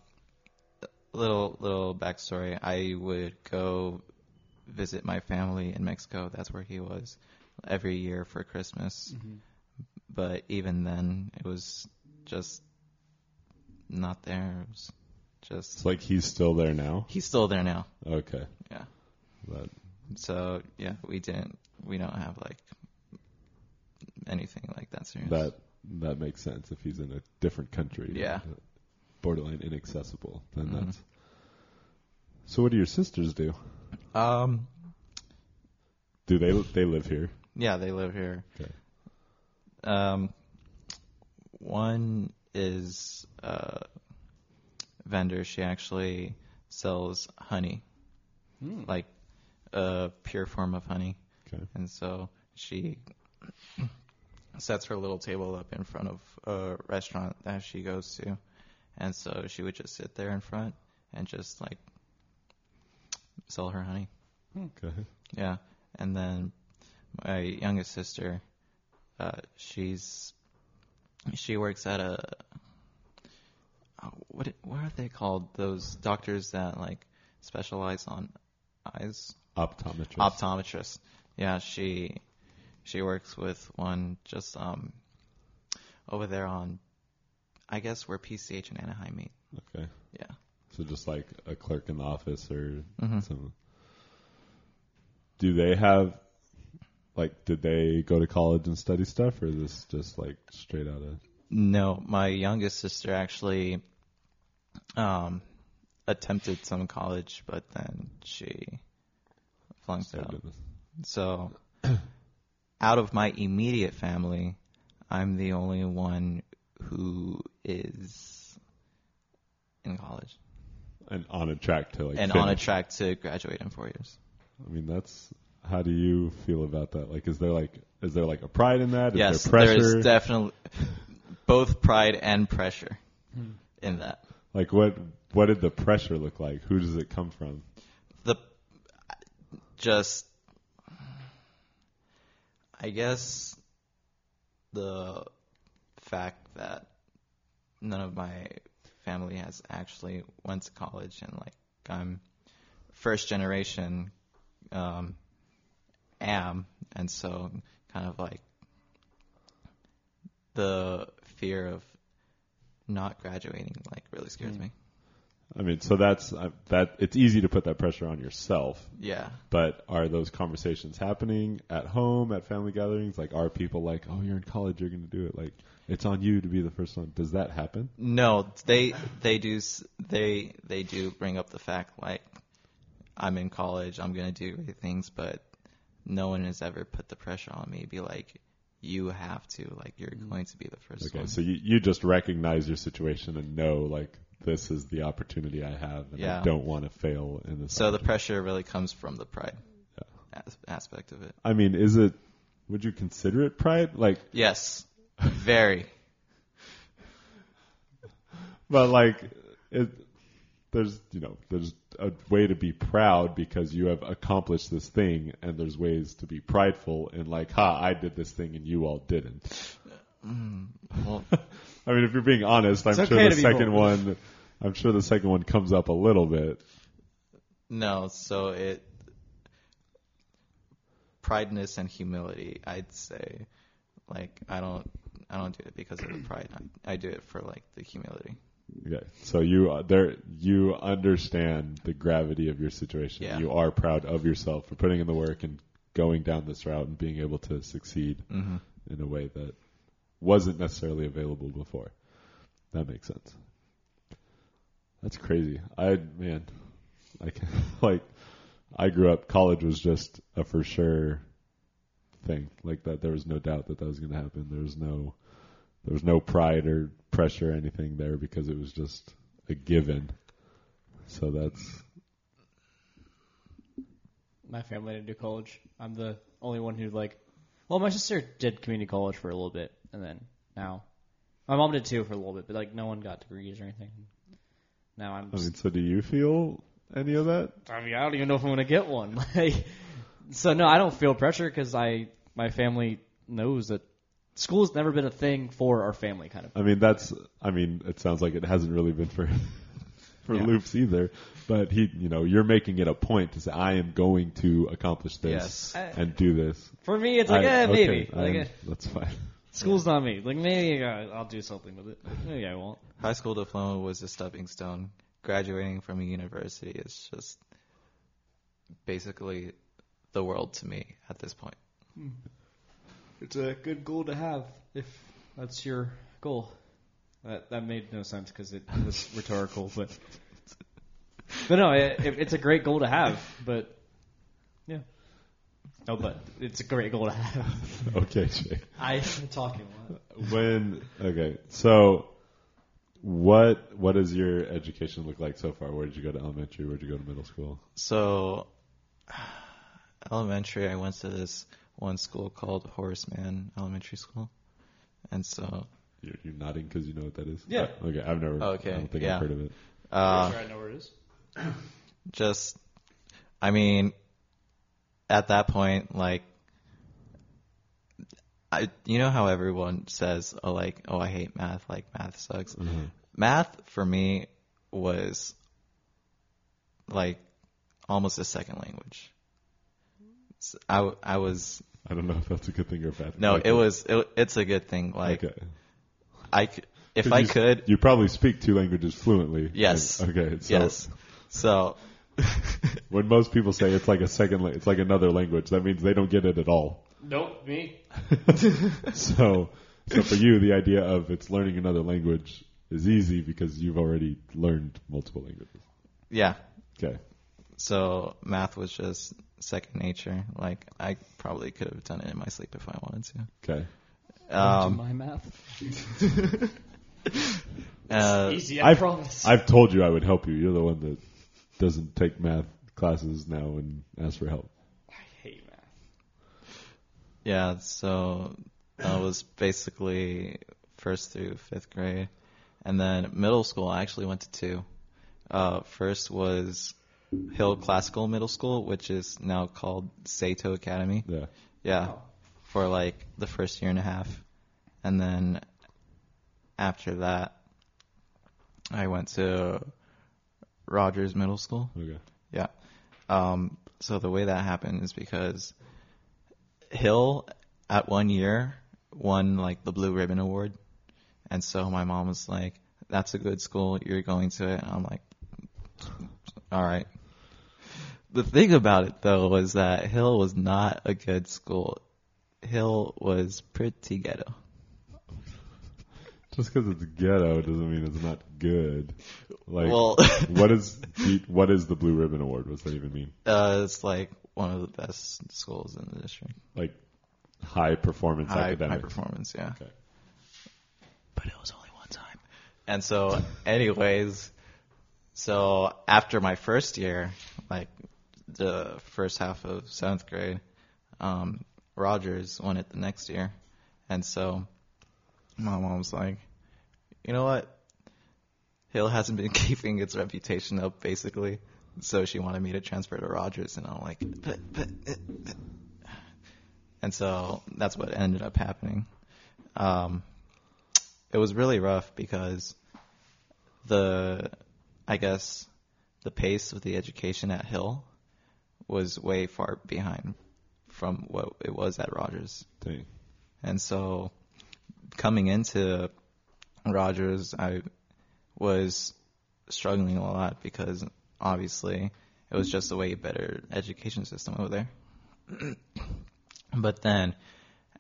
little little backstory. I would go visit my family in Mexico. That's where he was every year for Christmas. But even then, it was just not there. It was just It's like he's still there now. he's still there now. Okay. Yeah. But So yeah, we didn't. We don't have like anything like that serious. that that makes sense if he's in a different country. Yeah. Borderline inaccessible. Then Mhm. that's So what do your sisters do? Um, Do they they live here? yeah, they live here. Okay. Um, one is a vendor. She actually sells honey, like a pure form of honey. Okay. And so she sets her little table up in front of a restaurant that she goes to. And so she would just sit there in front and just like sell her honey. Okay. Yeah. And then my youngest sister, uh, she's she works at a oh, what what are they called? Those doctors that like specialize on eyes. Optometrist. Optometrist. Yeah, she she works with one just um over there on I guess where PCH and Anaheim meet. Okay. Yeah. So just like a clerk in the office or Mhm. some. Do they have, like, did they go to college and study stuff, or is this just like straight out of? No, my youngest sister actually um attempted some college, but then she flunked out. So, out of my immediate family, I'm the only one who is in college And on a track to like. and on a track to graduate in four years. I mean, that's. How do you feel about that? Like, is there like, is there like a pride in that? Is yes, there pressure? there is definitely both pride and pressure in that. like, what what did the pressure look like? Who does it come from? the just I guess the fact that none of my family has actually went to college and like I'm first generation um am and so kind of like the fear of not graduating like really scares me. I mean, so that's uh, that. It's easy to put that pressure on yourself. Yeah. But are those conversations happening at home, at family gatherings? Like, are people like, "Oh, you're in college, you're going to do it"? Like, it's on you to be the first one. Does that happen? No, they they do they they do bring up the fact like I'm in college, I'm gonna do great things, but no one has ever put the pressure on me. Be like, you have to, like you're mm-hmm. going to be the first Okay, one. so you you just recognize your situation and know like this is the opportunity I have, and Yeah. I don't want to fail in this. So the pressure really comes from the pride as- aspect of it. I mean, is it? Would you consider it pride? Like, Yes, very. but like, it, there's you know there's a way to be proud because you have accomplished this thing, and there's ways to be prideful and like, ha, I did this thing and you all didn't. Mm, well, I mean, if you're being honest, I'm It's sure okay the second bold. one, I'm sure the second one comes up a little bit. no, so it prideness and humility. I'd say, like I don't I don't do it because of the pride. I, I do it for like the humility. Okay, so you uh, there you understand the gravity of your situation. Yeah. You are proud of yourself for putting in the work and going down this route and being able to succeed hmm in a way that wasn't necessarily available before. That makes sense. That's crazy. I man, like like I grew up. College was just a for sure thing. Like that, there was no doubt that that was going to happen. There was no there was no pride or pressure or anything there because it was just a given. So that's My family didn't do college. I'm the only one who like. Well, my sister did community college for a little bit, and then now, my mom did too for a little bit, but like no one got degrees or anything. Now I'm. I mean. So do you feel any of that? I mean, I don't even know if I'm gonna get one. Like, so no, I don't feel pressure because I my family knows that school has never been a thing for our family, kind of. I mean, that's. I mean, it sounds like it hasn't really been for for Yeah. Loops either. But he, you know, you're making it a point to say, I am going to accomplish this Yes. and do this. For me, it's like, I- eh, maybe. I Like, am- eh, that's fine. school's not me. Like maybe I'll do something with it. Maybe I won't. High school diploma was a stepping stone. Graduating from a university is just basically the world to me at this point. It's a good goal to have if that's your goal. That that made no sense because it was rhetorical, but But no, it, it, it's a great goal to have. But yeah, no, but it's a great goal to have. Okay, Jay. I'm talking. When okay, so what what does your education look like so far? Where did you go to elementary? Where did you go to middle school? So, elementary, I went to this one school called Horace Mann Elementary School, and so You're, you're nodding because you know what that is. Yeah. Uh, okay, I've never. Okay, I don't think yeah. I've heard of it. uh, I know where it is. just, I mean, at that point, like, I, you know how everyone says, oh, like, oh, I hate math, like, math sucks. Mm-hmm. Math for me was like almost a second language. So I, w- I was, I don't know if that's a good thing or a bad. thing. no, Like, it was, it, it's a good thing. Like, okay. I, c- if 'Cause I you, could, you probably speak two languages fluently. Yes. And- okay. So yes. So, When most people say it's like a second, la- it's like another language, that means they don't get it at all. Nope, me. So, so for you, the idea of it's learning another language is easy because you've already learned multiple languages. yeah. Okay. So math was just second nature. Like I probably could have done it in my sleep if I wanted to. Okay. Um, my math. uh, Easy, I I've, promise. I've told you I would help you. You're the one that doesn't take math classes now and ask for help. I hate math. yeah. So that was basically first through fifth grade, and then middle school. I actually went to two. Uh, first was Hill Classical Middle School, which is now called Sato Academy. Yeah. Yeah, for like the first year and a half, and then after that, I went to Rogers Middle School. Okay. Yeah. Um, so the way that happened is because Hill at one year won like the Blue Ribbon Award, and so my mom was like, "That's a good school. You're going to it." And I'm like, "All right." The thing about it though was that Hill was not a good school. Hill was pretty ghetto. Just because it's ghetto doesn't mean it's not good. Like, Well- what is the, what is the Blue Ribbon Award? What's that even mean? Uh, it's like one of the best schools in the district. Like high performance High, academic. high performance, yeah. Okay. but it was only one time. And so, anyways, so after my first year, like the first half of seventh grade, um, Rogers won it the next year. And so my mom was like, you know what? Hill hasn't been keeping its reputation up, basically. So she wanted me to transfer to Rogers, and I'm like, but, but, and so that's what ended up happening. Um, it was really rough because the, I guess, the pace of the education at Hill was way far behind from what it was at Rogers. Dang. And so coming into Rogers, I was struggling a lot because obviously it was just a way better education system over there. but then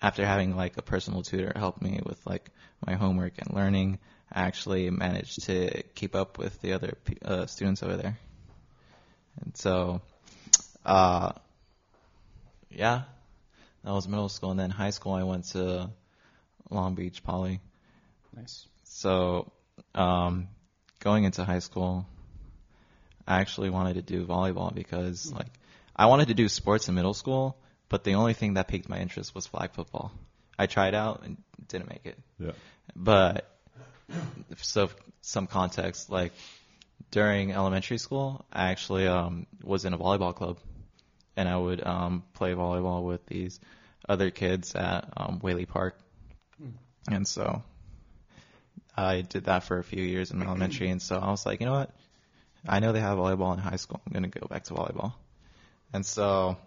after having like a personal tutor help me with like my homework and learning, I actually managed to keep up with the other uh, students over there. And so, uh, yeah, that was middle school. And then high school, I went to Long Beach Poly. Nice. So, um, going into high school, I actually wanted to do volleyball because, like, I wanted to do sports in middle school, but the only thing that piqued my interest was flag football. I tried out and didn't make it. Yeah. But, so, some context, like, during elementary school, I actually um, was in a volleyball club, and I would um, play volleyball with these other kids at um, Whaley Park, and so I did that for a few years in elementary, and so I was like, you know what? I know they have volleyball in high school. I'm gonna go back to volleyball, and so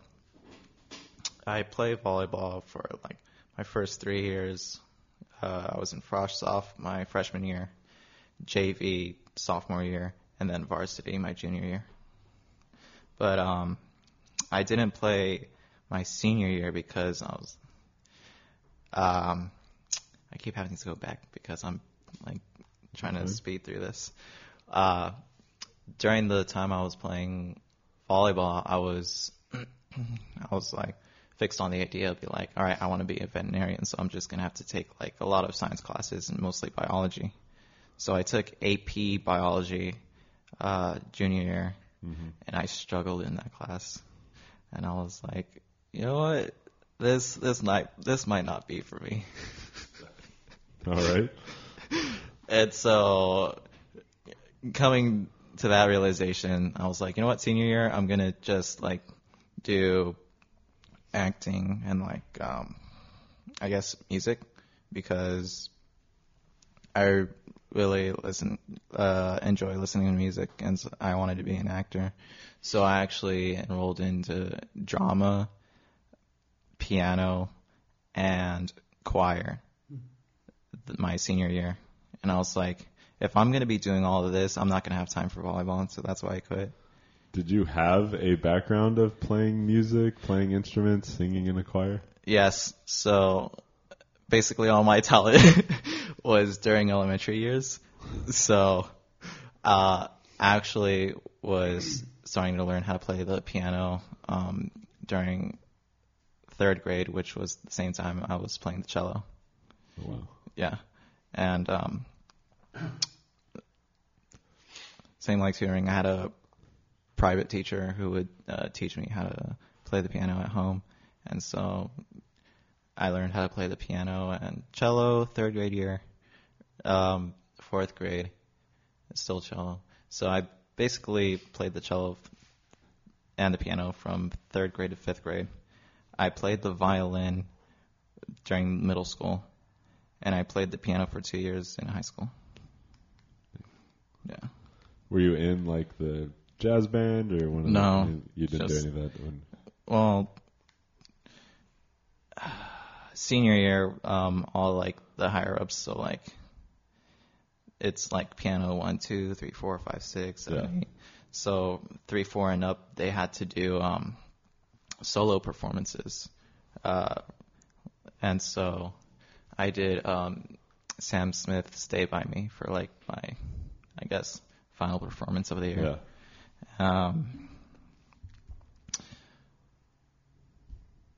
I played volleyball for like my first three years. Uh, I was in Frosh Soph my freshman year, JV sophomore year, and then varsity my junior year. But um, I didn't play my senior year because I was. Um, I keep having to go back because I'm like trying to speed through this. Uh, during the time I was playing volleyball, I was I was like fixed on the idea of be like, all right, I want to be a veterinarian, so I'm just gonna have to take like a lot of science classes and mostly biology. So I took AP biology uh, junior year, and I struggled in that class, and I was like, you know what, this this might this might not be for me. All right. And so coming to that realization, I was like, you know what, senior year, I'm gonna just like do acting and like um I guess music because I really listen uh enjoy listening to music and I wanted to be an actor. So I actually enrolled into drama, piano, and choir th- my senior year. And I was like, if I'm going to be doing all of this, I'm not going to have time for volleyball. And so that's why I quit. Did you have a background of playing music, playing instruments, singing in a choir? Yes. So basically all my talent was during elementary years. So, uh, I actually was starting to learn how to play the piano, um, during third grade, which was the same time I was playing the cello. Oh, wow. Yeah. And um same like tutoring. I had a private teacher who would uh, teach me how to play the piano at home. And so I learned how to play the piano and cello third grade year. Um fourth grade still cello. So I basically played the cello and the piano from third grade to fifth grade. I played the violin during middle school and I played the piano for two years in high school. Yeah. Were you in like the jazz band or one of No, the, you didn't just- do any of that when Well, senior year, um, all like the higher ups, so like it's like piano one, two, three, four, five, six, seven, Yeah. eight. So three, four, and up, they had to do um, solo performances, uh, and so I did um, Sam Smith "Stay by Me" for like my, I guess, final performance of the year. yeah. Um,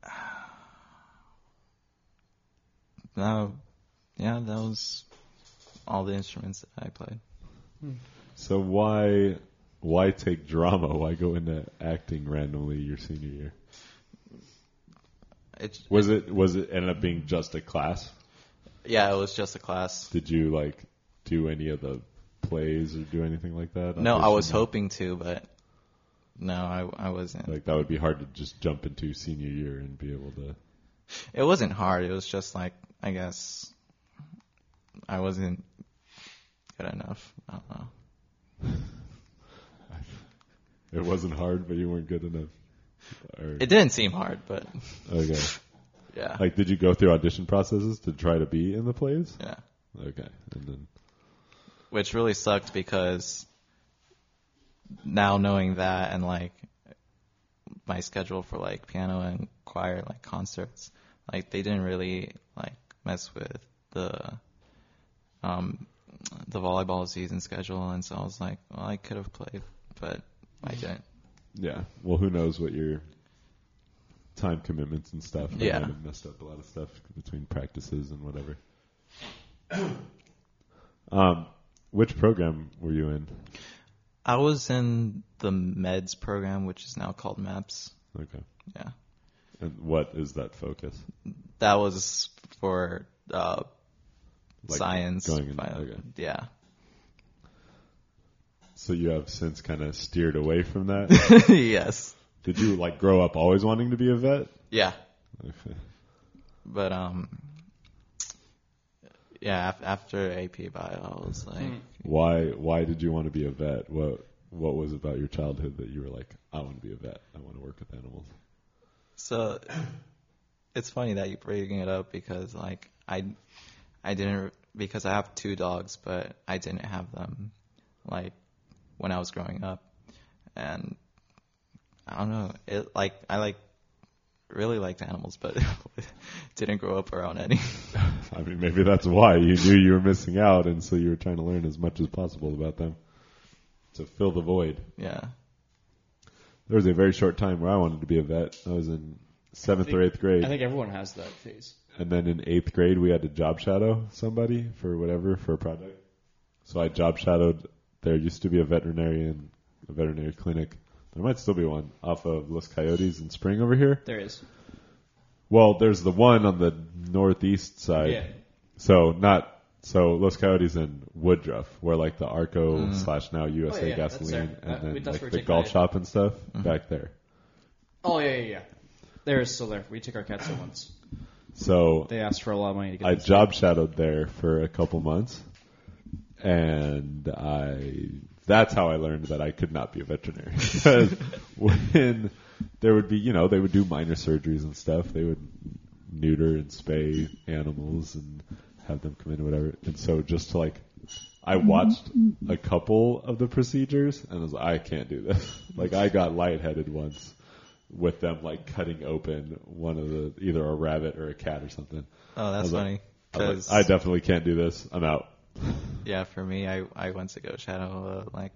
yeah, that was all the instruments that I played. So why why take drama? Why go into acting randomly your senior year? It, Was it was it ended up being just a class? yeah, it was just a class. Did you like do any of the plays or do anything like that? No, I was hoping to, but no, I, I wasn't. Like that would be hard to just jump into senior year and be able to. It wasn't hard. It was just like I guess I wasn't good enough. I don't know. It wasn't hard, but you weren't good enough. Or, It didn't seem hard, but okay. yeah, Like, did you go through audition processes to try to be in the plays? yeah. Okay, and then which really sucked because now knowing that and like my schedule for like piano and choir like concerts like they didn't really like mess with the um the volleyball season schedule and so I was like well I could have played but I didn't yeah. Well, who knows what your time commitments and stuff. that Yeah. might have messed up a lot of stuff between practices and whatever. um, which program were you in? I was in the meds program which is now called MAPS Okay, yeah and what is that focus? that was for uh Like science going in- bio- okay. yeah So you have since kind of steered away from that. yes. Did you like grow up always wanting to be a vet? Yeah. Okay. But um yeah, af- after AP bio, I was like Why why did you want to be a vet? What what was about your childhood that you were like, I want to be a vet. I want to work with animals. so it's funny that you bring it up because like I I didn't because I have two dogs, but I didn't have them like when I was growing up. And I don't know, it like I like really liked animals, but didn't grow up around any. I mean, maybe that's why you knew you were missing out, and so you were trying to learn as much as possible about them. to fill the void. Yeah. There was a very short time where I wanted to be a vet. I was in seventh or eighth grade, I think everyone has that phase. And then in eighth grade we had to job shadow somebody for whatever for a project. So I job shadowed. There used to be a veterinarian, a veterinary clinic. There might still be one off of Los Coyotes in Spring over here. There is. Well, there's the one on the northeast side. Yeah. So not so Los Coyotes in Woodruff, where like the Arco mm-hmm. slash now USA Oh, yeah, gasoline, and uh, That- then like the golf shop and stuff mm-hmm. back there. Oh yeah, yeah, yeah. There is still there. We took our cats there once. So They asked for a lot of money to get. I job shadowed there for a couple months, and I that's how I learned that I could not be a veterinarian. Because when there would be, you know, they would do minor surgeries and stuff. They would neuter and spay animals and have them come in or whatever. And so just to like, I watched a couple of the procedures and I was like, I can't do this. like I got lightheaded once with them like cutting open one of the either a rabbit or a cat or something. Oh, I that's like- funny. I, Because like, I definitely can't do this. I'm out. yeah, for me, I I went to go shadow uh, like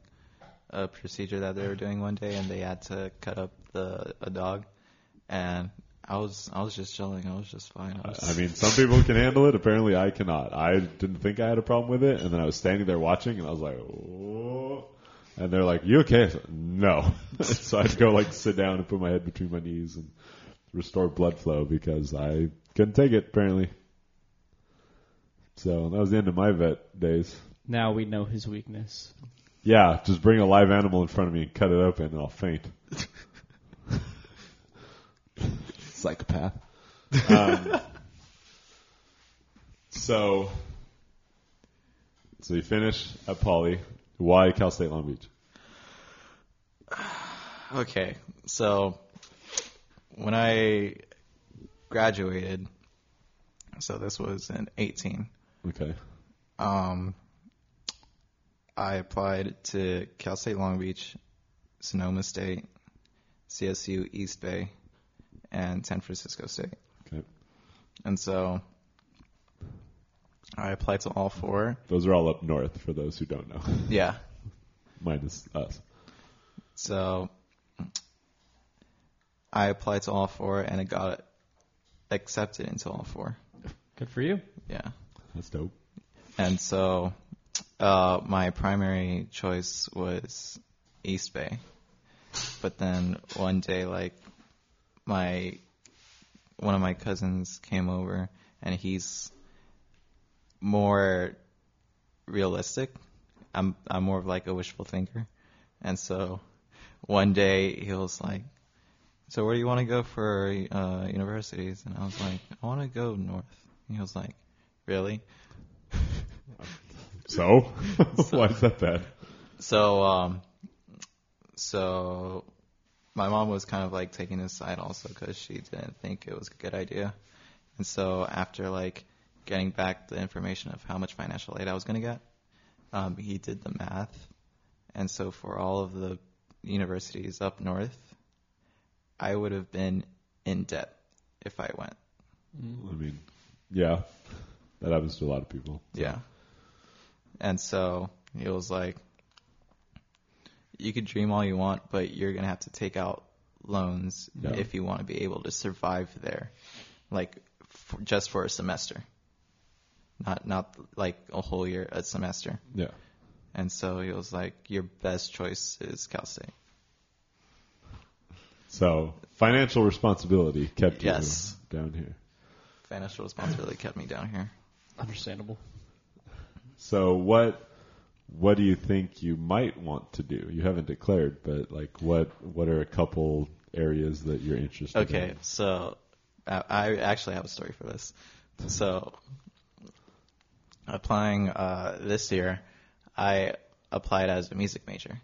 a procedure that they were doing one day, and they had to cut up the a dog, and I was I was just chilling. I was just fine. I, was, I mean, some people can handle it. Apparently, I cannot. I didn't think I had a problem with it, and then I was standing there watching, and I was like, "Oh!" And they're like, "You okay?" I said, no. so I'd go like sit down and put my head between my knees and restore blood flow because I couldn't take it. Apparently. So that was the end of my vet days. Now we know his weakness. Yeah, just bring a live animal in front of me and cut it open, and I'll faint. Psychopath. Um, so, so you finish at Poly. Why Cal State Long Beach? Okay, so when I graduated, so this was in 18. Okay. Um, I applied to Cal State Long Beach, Sonoma State, CSU East Bay, and San Francisco State. Okay. And so I applied to all four. Those are all up north for those who don't know, Yeah. minus us. So I applied to all four and it got accepted into all four. Good for you. Yeah. That's dope. And so uh, my primary choice was East Bay. But then one day, like, my one of my cousins came over, and he's more realistic. I'm I'm more of like a wishful thinker, and so one day he was like, "So where do you want to go for uh, universities?" And I was like, "I want to go north." And he was like, "Really?" So, why is that bad? So, um, so my mom was kind of like taking his side also because she didn't think it was a good idea. And so after like getting back the information of how much financial aid I was going to get, um, he did the math. And so for all of the universities up north, I would have been in debt if I went. I mean, yeah, that happens to a lot of people. Yeah. And so he was like, you could dream all you want, but you're going to have to take out loans Yeah. if you want to be able to survive there, like for, just for a semester. Not, not like a whole year, a semester. Yeah. And so he was like, your best choice is Cal State. So, financial responsibility kept you down here. Financial responsibility kept me down here. Understandable. So what what do you think you might want to do? You haven't declared, but like what what are a couple areas that you're interested Okay, in? Okay, so I, I actually have a story for this. So applying uh, this year, I applied as a music major,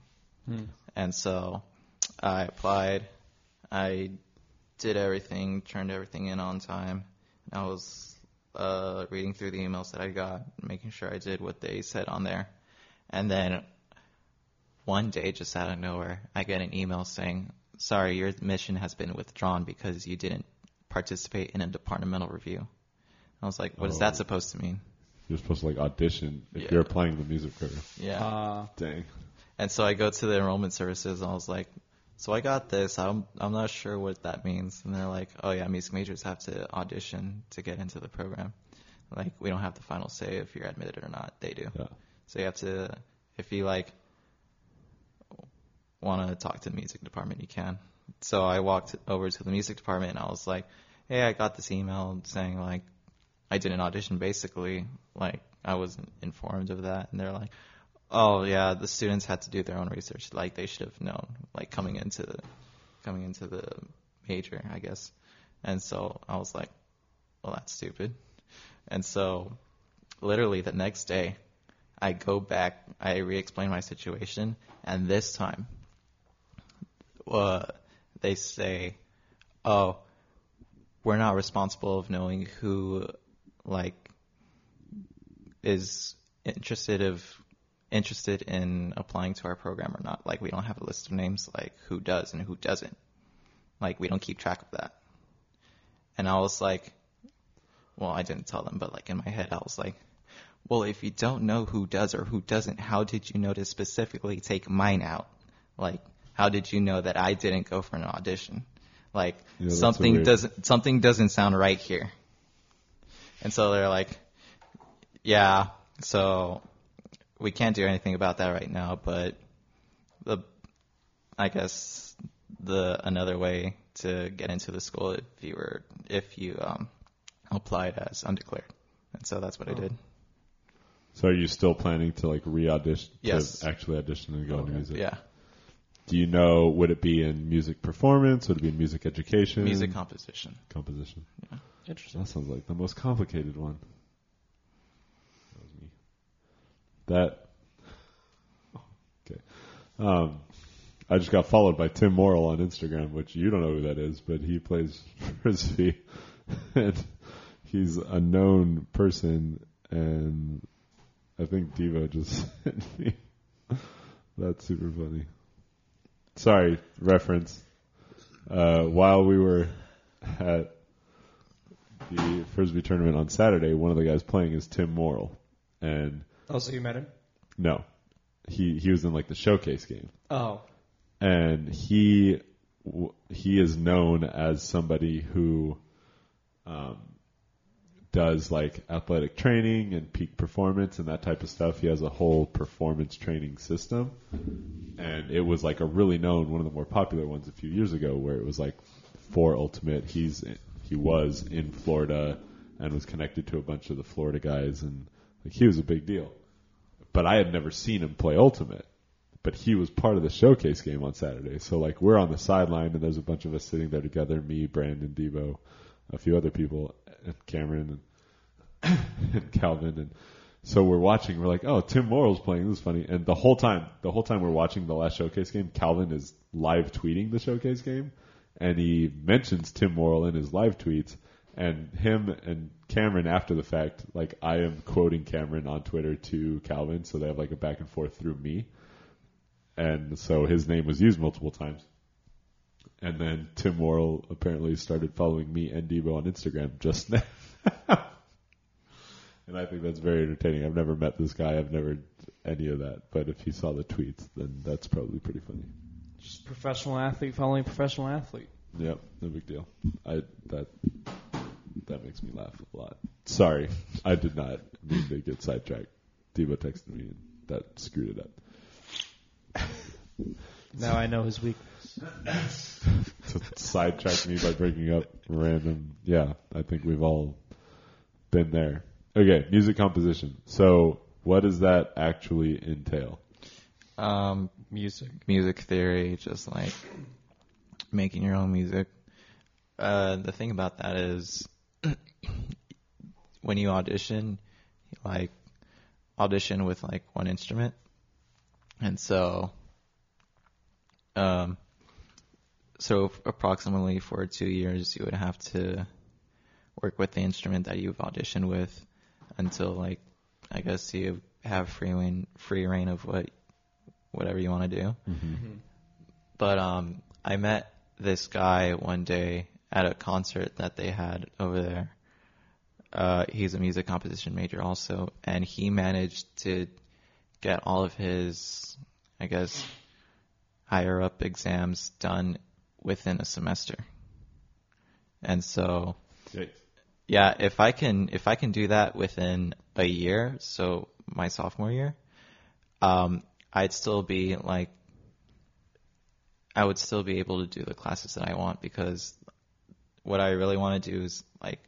and so I applied. I did everything, turned everything in on time. And I was uh, reading through the emails that I got, making sure I did what they said on there, and then one day, just out of nowhere, I get an email saying, "Sorry, your admission has been withdrawn because you didn't participate in a departmental review." I was like, "What is Oh. that supposed to mean?" You're supposed to like audition if Yeah. you're applying the music program. Yeah. Uh, Dang. And so I go to the enrollment services and I was like, so I got this. I'm I'm not sure what that means. And they're like, oh yeah, music majors have to audition to get into the program. Like we don't have the final say if you're admitted or not. They do. Yeah. So you have to, if you like, want to talk to the music department, you can. So I walked over to the music department and I was like, hey, I got this email saying like, I did an audition basically. Like I wasn't informed of that. And they're like, oh yeah, the students had to do their own research. Like they should have known, like coming into the, coming into the major, I guess. And so I was like, well, that's stupid. And so literally the next day, I go back, I re-explain my situation, and this time, uh, they say, "Oh, we're not responsible of knowing who, like, is interested of interested in applying to our program or not. Like, we don't have a list of names, like who does and who doesn't. Like, we don't keep track of that." And I was like, well, I didn't tell them, but like in my head, I was like, well, if you don't know who does or who doesn't, how did you know to specifically take mine out? Like, how did you know that I didn't go for an audition? Like, Yeah, something doesn't something doesn't sound right here. And so they're like, yeah, so we can't do anything about that right now, but the I guess the another way to get into the school if you were if you um applied as undeclared. And so that's what I did. So are you still planning to like re-audition Yes. to actually audition and go into music? Yeah. Do you know would it be in music performance? Would it be in music education? Music composition. composition. Interesting. That sounds like the most complicated one. That was me. That. Okay. Um, I just got followed by Tim Morrill on Instagram, which you don't know who that is, but he plays frisbee, and he's a known person. And I think Debo just sent me. That's super funny. Sorry, reference. Uh, while we were at the frisbee tournament on Saturday, one of the guys playing is Tim Morrill, and Oh, so you met him? no, he he was in like the showcase game, Oh, and he he is known as somebody who um, does like athletic training and peak performance and that type of stuff. He has a whole performance training system, and it was like a really known one of the more popular ones a few years ago, where it was like for Ultimate. He's he was in Florida and was connected to a bunch of the Florida guys, and like he was a big deal. But I had never seen him play Ultimate but he was part of the showcase game on Saturday. So like we're on the sideline and there's a bunch of us sitting there together, me, Brandon, Debo, a few other people, and Cameron and, and Calvin and so we're watching, we're like, oh, Tim Morrill's playing, this is funny. And the whole time, the whole time we're watching the last showcase game, Calvin is live tweeting the showcase game and he mentions Tim Morrill in his live tweets and him and Cameron after the fact, like I am quoting Cameron on Twitter to Calvin, so they have like a back and forth through me and so his name was used multiple times. And then Tim Morrill apparently started following me and Debo on Instagram just now. and I think that's very entertaining. I've never met this guy. I've never any of that. But if he saw the tweets, then that's probably pretty funny. Just professional athlete following professional athlete. Yep, no big deal. I that that makes me laugh a lot. Sorry, I did not mean to get sidetracked. Debo texted me and that screwed it up. Now I know his weakness. to sidetrack me by bringing up random. Yeah, I think we've all been there. Okay, music composition. So, what does that actually entail? Um, Music. music theory, just like making your own music. Uh, the thing about that is when you audition, you like audition with like one instrument. And so, um, so approximately for two years, you would have to work with the instrument that you've auditioned with until like, I guess you have free rein, free rein of what, whatever you want to do. But um, I met this guy one day at a concert that they had over there. uh, he's a music composition major also, and he managed to get all of his, I guess, higher up exams done within a semester. And so, Yikes. yeah, if I can if I can do that within a year, so my sophomore year, um, I'd still be like, I would still be able to do the classes that I want because what I really want to do is like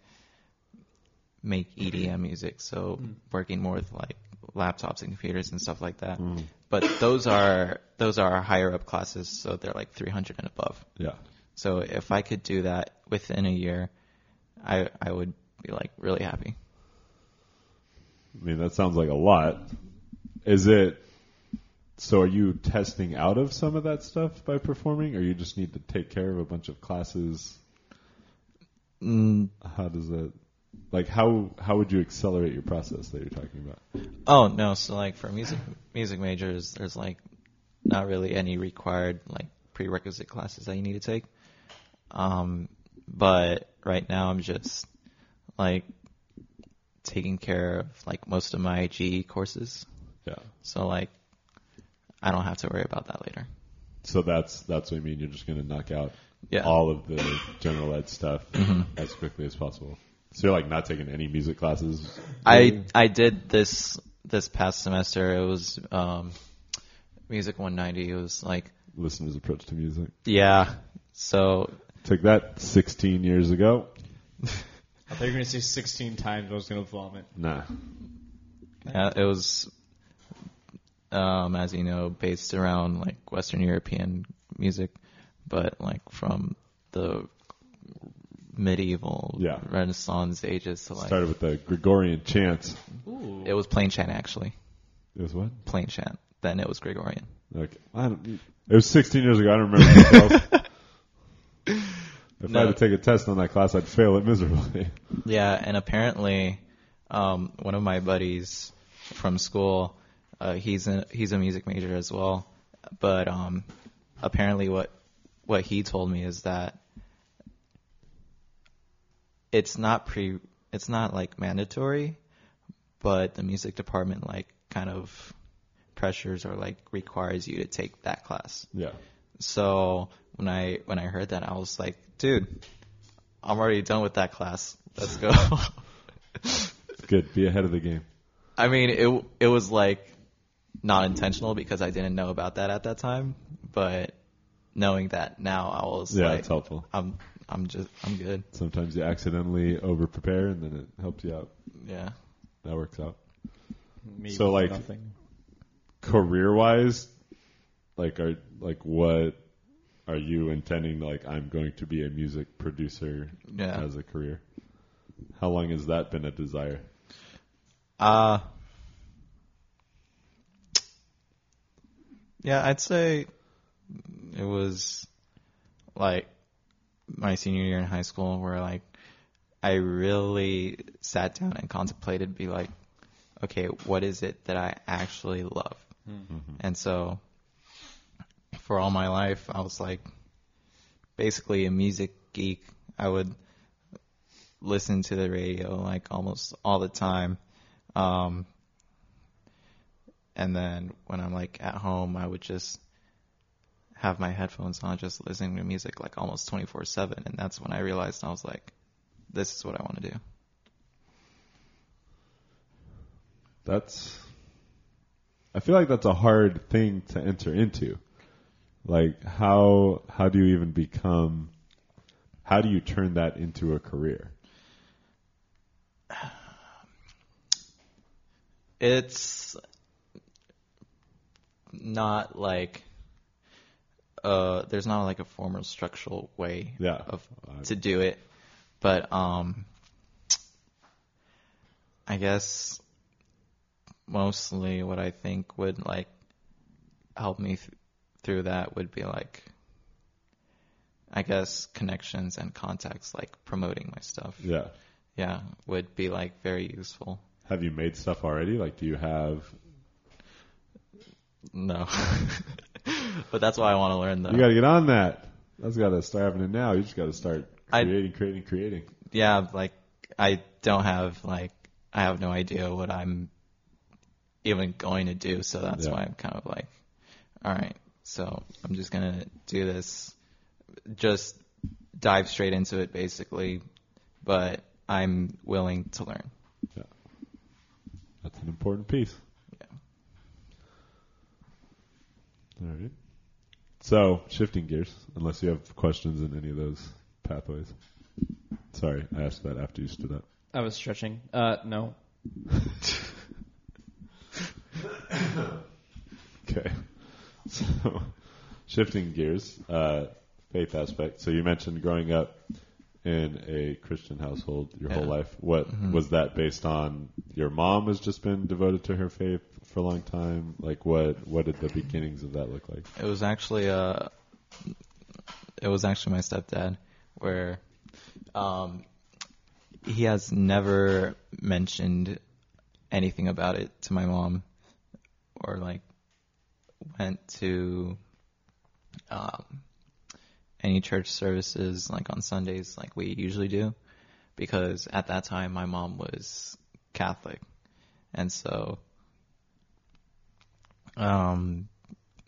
make EDM music, so mm. working more with like laptops and computers and stuff like that. Mm. But those are those are higher up classes, so they're like 300 and above. Yeah. So if I could do that within a year, I I would be like really happy. I mean, that sounds like a lot. Is it? So, are you testing out of some of that stuff by performing, or you just need to take care of a bunch of classes? Mm, How does that? Like, how how would you accelerate your process that you're talking about? oh no, so like for music music majors, there's like not really any required like prerequisite classes that you need to take. Um, but right now I'm just like taking care of like most of my GE courses, Yeah. so like I don't have to worry about that later. So that's that's what I mean. You're just going to knock out Yeah. all of the general ed stuff as quickly as possible. So you're like not taking any music classes. I I did this this past semester. It was um, Music 190. It was like listener's approach to music. yeah. So Took that 16 years ago. I thought you were going to say 16 times I was going to vomit. Nah. yeah, it was um, as you know based around like Western European music, but like from the medieval Yeah. Renaissance ages to like Started with the Gregorian chants. Ooh. it was plain chant actually, It was what? plain chant. Then it was Gregorian. Okay. I don't, it was 16 years ago. I don't remember details. if I had to take a test on that class, I'd fail it miserably. Yeah, and apparently, um, one of my buddies from school, uh, he's a he's a music major as well. But um, apparently, what what he told me is that it's not pre it's not like mandatory, but the music department like kind of pressures or like requires you to take that class. yeah. So when I when I heard that, I was like, dude, I'm already done with that class. Let's go. Good. Be ahead of the game. I mean, it it was like not intentional because I didn't know about that at that time, but knowing that now, I was Yeah, like, it's helpful. I'm I'm just I'm good. Sometimes you accidentally over prepare and then it helps you out. Yeah. That works out. Me So, like- nothing. Career wise, like are like what are you intending? Like I'm going to be a music producer Yeah. as a career. How long has that been a desire? Uh Yeah, I'd say it was like my senior year in high school where like I really sat down and contemplated be like, okay, what is it that I actually love? And so for all my life I was like basically a music geek. I would listen to the radio like almost all the time. Um, and then when I'm like at home, I would just have my headphones on, just listening to music like almost 24 7. And that's when I realized I was like, this is what I want to do. That's I feel like that's a hard thing to enter into. Like how how do you even become how do you turn that into a career? It's not like, uh, there's not like a formal structural way Yeah. of to do it, but um, I guess mostly what I think would like help me th- through that would be like, I guess connections and contacts, like promoting my stuff. Yeah. Yeah, would be like very useful. Have you made stuff already? Like do you have No, but that's why I want to learn though. You got to get on that. That's got to start happening now. You just got to start I- creating, creating, creating. yeah, like I don't have like I have no idea what I'm even going to do, so that's Yeah. why I'm kind of like, all right, so I'm just gonna do this, just dive straight into it basically, but I'm willing to learn. Yeah, That's an important piece. Yeah. All right. So, shifting gears, unless you have questions in any of those pathways. Sorry, I asked that after you stood up. I was stretching. Uh, no. Okay. So, shifting gears, uh, faith aspect. So, you mentioned growing up in a Christian household your whole life. What was that based on? Your mom has just been devoted to her faith for a long time. Like, what what did the beginnings of that look like? It was actually uh, it was actually my stepdad, where um, he has never mentioned anything about it to my mom, or like went to um, any church services like on Sundays like we usually do, because at that time my mom was Catholic, and so um,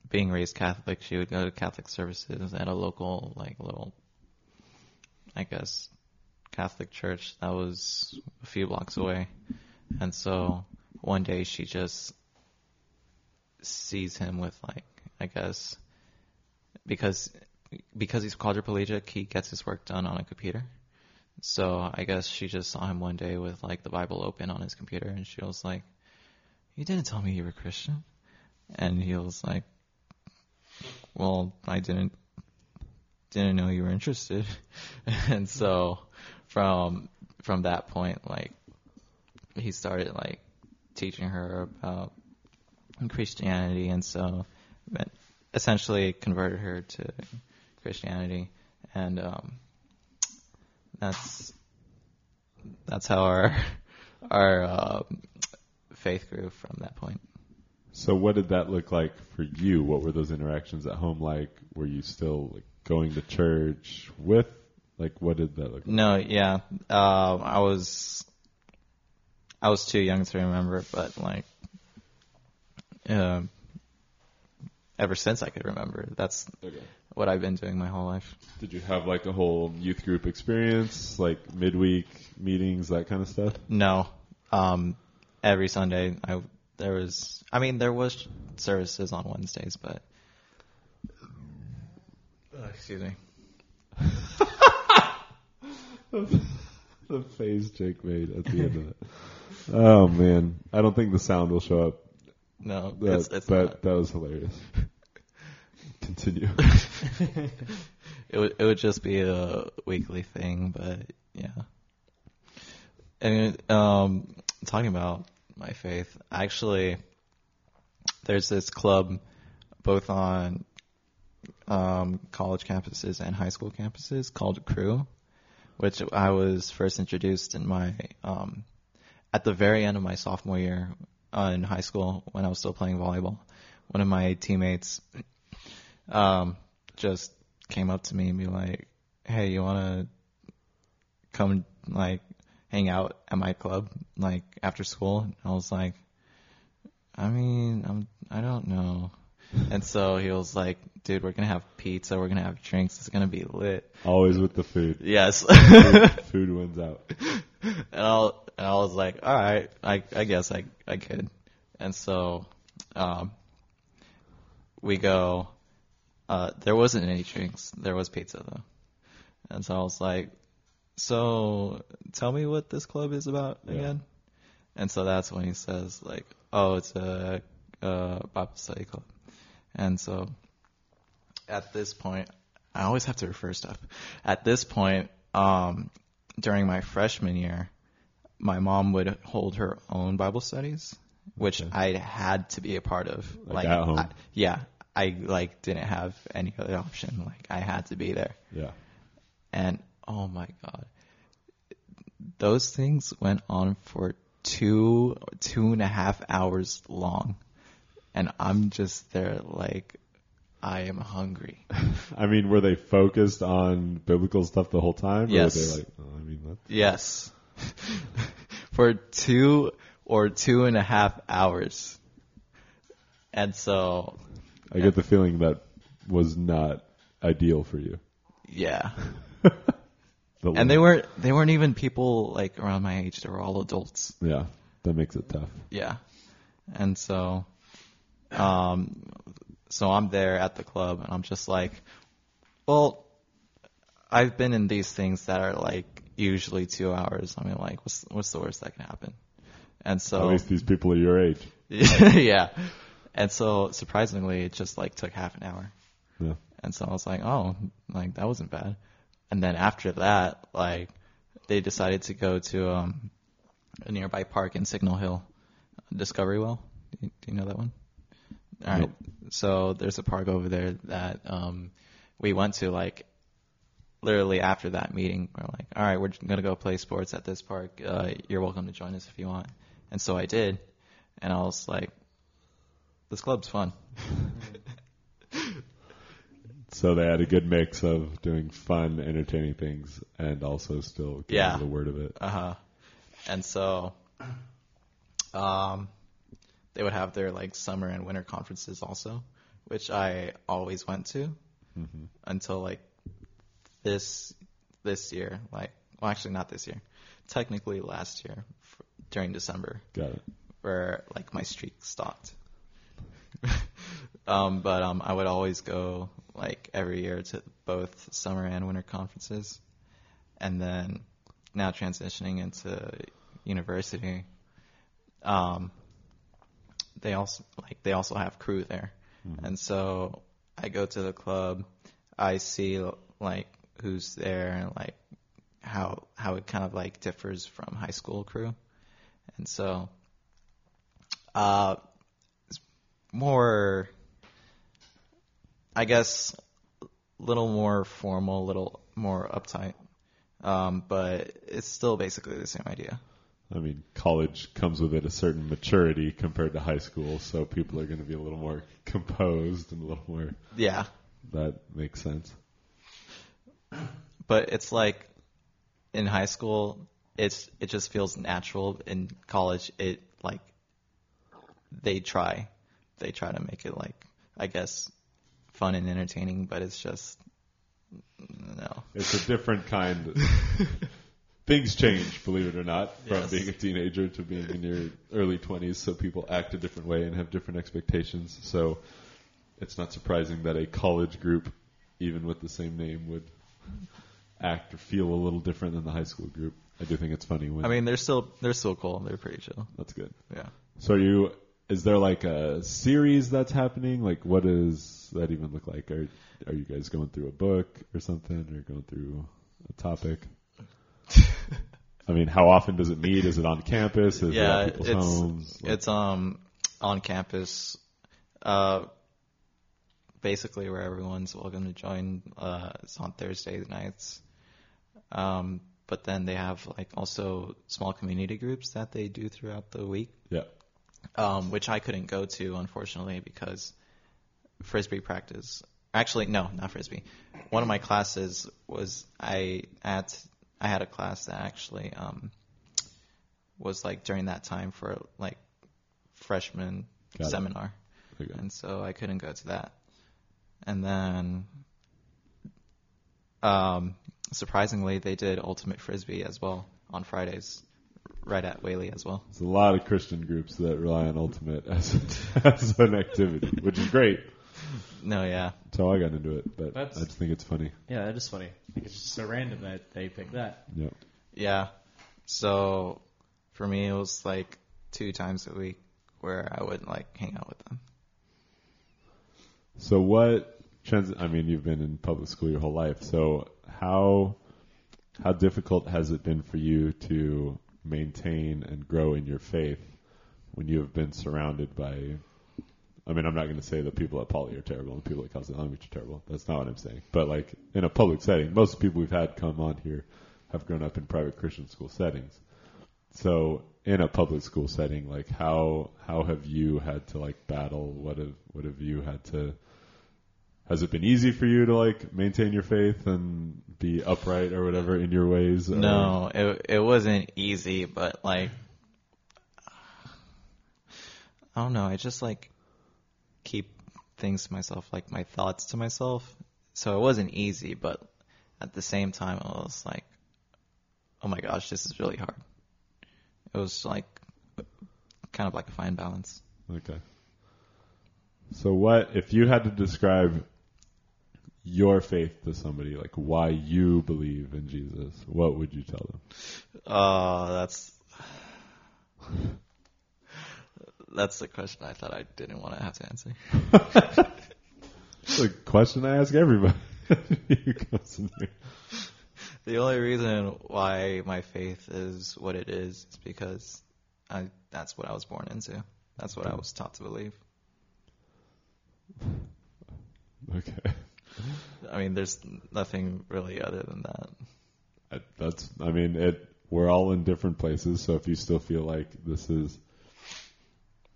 being raised Catholic, she would go to Catholic services at a local, like, little, I guess, Catholic church that was a few blocks away. And so one day she just sees him with, like, I guess, because because he's quadriplegic, he gets his work done on a computer. So I guess she just saw him one day with like the Bible open on his computer, and she was like, "You didn't tell me you were Christian." And he was like, "Well, I didn't didn't know you were interested." and so from from that point, like he started like teaching her about Christianity, and so essentially converted her to Christianity, and um, that's that's how our our uh, faith grew from that point. So, what did that look like for you? What were those interactions at home like? Were you still like going to church with? Like, what did that look like? No, yeah, um, I was I was too young to remember, but like um, ever since I could remember, that's Okay. what I've been doing my whole life. Did you have like a whole youth group experience, like midweek meetings, that kind of stuff? No, um, every Sunday I there was I mean there was services on Wednesdays, but uh, excuse me. the face Jake made at the end of it. Oh man, I don't think the sound will show up. No, That, it's, it's but not. that was hilarious. Continue. It would it would just be a weekly thing, but yeah. And um, talking about my faith, actually, there's this club both on um, college campuses and high school campuses called Cru, which I was first introduced in my um, at the very end of my sophomore year uh, in high school when I was still playing volleyball. One of my teammates um, just came up to me and be like, "Hey, you want to come like hang out at my club like after school?" And I was like, "I mean, I'm I don't know." And so he was like, "Dude, we're gonna have pizza. We're gonna have drinks. It's gonna be lit." Always with the food. Yes. Food wins out. and I and I was like, all right, I I guess I I could. And so, um, we go. Uh, there wasn't any drinks. There was pizza though. And so I was like, so tell me what this club is about Yeah. again. And so that's when he says like, oh, it's a, a Bible study club. And so at this point, I always have to refer stuff. At this point, um, during my freshman year, my mom would hold her own Bible studies, which Okay. I had to be a part of. Like at home? I- yeah, I like didn't have any other option. Like I had to be there. Yeah. And oh my god, those things went on for two two and a half hours long, and I'm just there like I am hungry. I mean, were they focused on biblical stuff the whole time? Or Yes. Like, oh, I mean, what? yes, for two or two and a half hours. And so, I get the feeling that was not ideal for you. yeah. The And they weren't they weren't even people like around my age. They were all adults. Yeah, that makes it tough. Yeah. And so, um, so I'm there at the club and I'm just like, well, I've been in these things that are like usually two hours. I mean, like, what's, what's the worst that can happen? And so, At least these people are your age. yeah. And so surprisingly, it just like took half an hour. Yeah. And so I was like, oh, like that wasn't bad. And then after that, like they decided to go to um, a nearby park in Signal Hill, Discovery Well. Do you, know that one? All right. So there's a park over there that um, we went to like literally after that meeting. We're like, all right, we're gonna go play sports at this park. Uh, you're welcome to join us if you want. And so I did, and I was like, this club's fun. So they had a good mix of doing fun, entertaining things, and also still getting Yeah. the word of it. Uh huh. And so, um, they would have their like summer and winter conferences also, which I always went to Mm-hmm. until like this this year. Like, well, actually not this year. Technically last year f- during December, Got it. where like my streak stopped. Um, but um, I would always go like every year to both summer and winter conferences, and then now transitioning into university. Um, they also like they also have Cru there, and so I go to the club, I see like who's there and like how how it kind of like differs from high school Cru, and so uh, it's more, I guess, a little more formal, a little more uptight, um, but it's still basically the same idea. I mean, college comes with it a certain maturity compared to high school, so people are going to be a little more composed and a little more. Yeah, That makes sense. but it's like in high school, it's it just feels natural. In college, it like they try, they try to make it like I guess fun and entertaining, but it's just no. It's a different kind. Things change, believe it or not, from Yes. being a teenager to being in your early 20s, so people act a different way and have different expectations. So it's not surprising that a college group, even with the same name, would act or feel a little different than the high school group. I do think it's funny when I mean, they're still they're still cool. They're pretty chill. that's good. Yeah. So are you is there like a series that's happening? Like what does that even look like? Are are you guys going through a book or something or going through a topic? I mean, how often does it meet? Is it on campus? Is yeah, people's it's homes? Like- it's um on campus, uh, basically where everyone's welcome to join. Uh, it's on Thursday nights. Um, but then they have like also small community groups that they do throughout the week, yeah. Um, which I couldn't go to unfortunately because frisbee practice. Actually, no, not frisbee. One of my classes was I at I had a class that actually um, was like during that time for like freshman Got seminar, and so I couldn't go to that. And then, um, surprisingly, they did ultimate frisbee as well on Fridays, right at Whaley as well. There's a lot of Christian groups that rely on Ultimate as as an activity, which is great. No, yeah, That's how I got into it, but That's- I just think it's funny. Yeah, that is funny. It's just so random that they picked that. Yeah. yeah. So for me, it was like two times a week where I would like hang out with them. So what trans? I mean, you've been in public school your whole life. So how how difficult has it been for you to maintain and grow in your faith when you have been surrounded by? I mean, I'm not going to say that people at Poly are terrible and people at Long Beach are terrible. That's not what I'm saying. But like in a public setting, most people we've had come on here have grown up in private Christian school settings. So in a public school setting, like how how have you had to like battle? What have what have you had to has it been easy for you to like maintain your faith and be upright or whatever in your ways? or- No, it it wasn't easy, but like I don't know. I just like keep things to myself, like my thoughts to myself. So it wasn't easy, but at the same time, I was like, "Oh my gosh, this is really hard." It was like kind of like a fine balance. Okay. So what if you had to describe your faith to somebody, like why you believe in Jesus? What would you tell them? Oh, that's that's the question I thought I didn't want to have to answer. It's a question I ask everybody. who comes in here. The only reason why my faith is what it is is because I that's what I was born into. That's what I was taught to believe. Okay. I mean, there's nothing really other than that. That's, I mean, it, we're all in different places, so if you still feel like this is,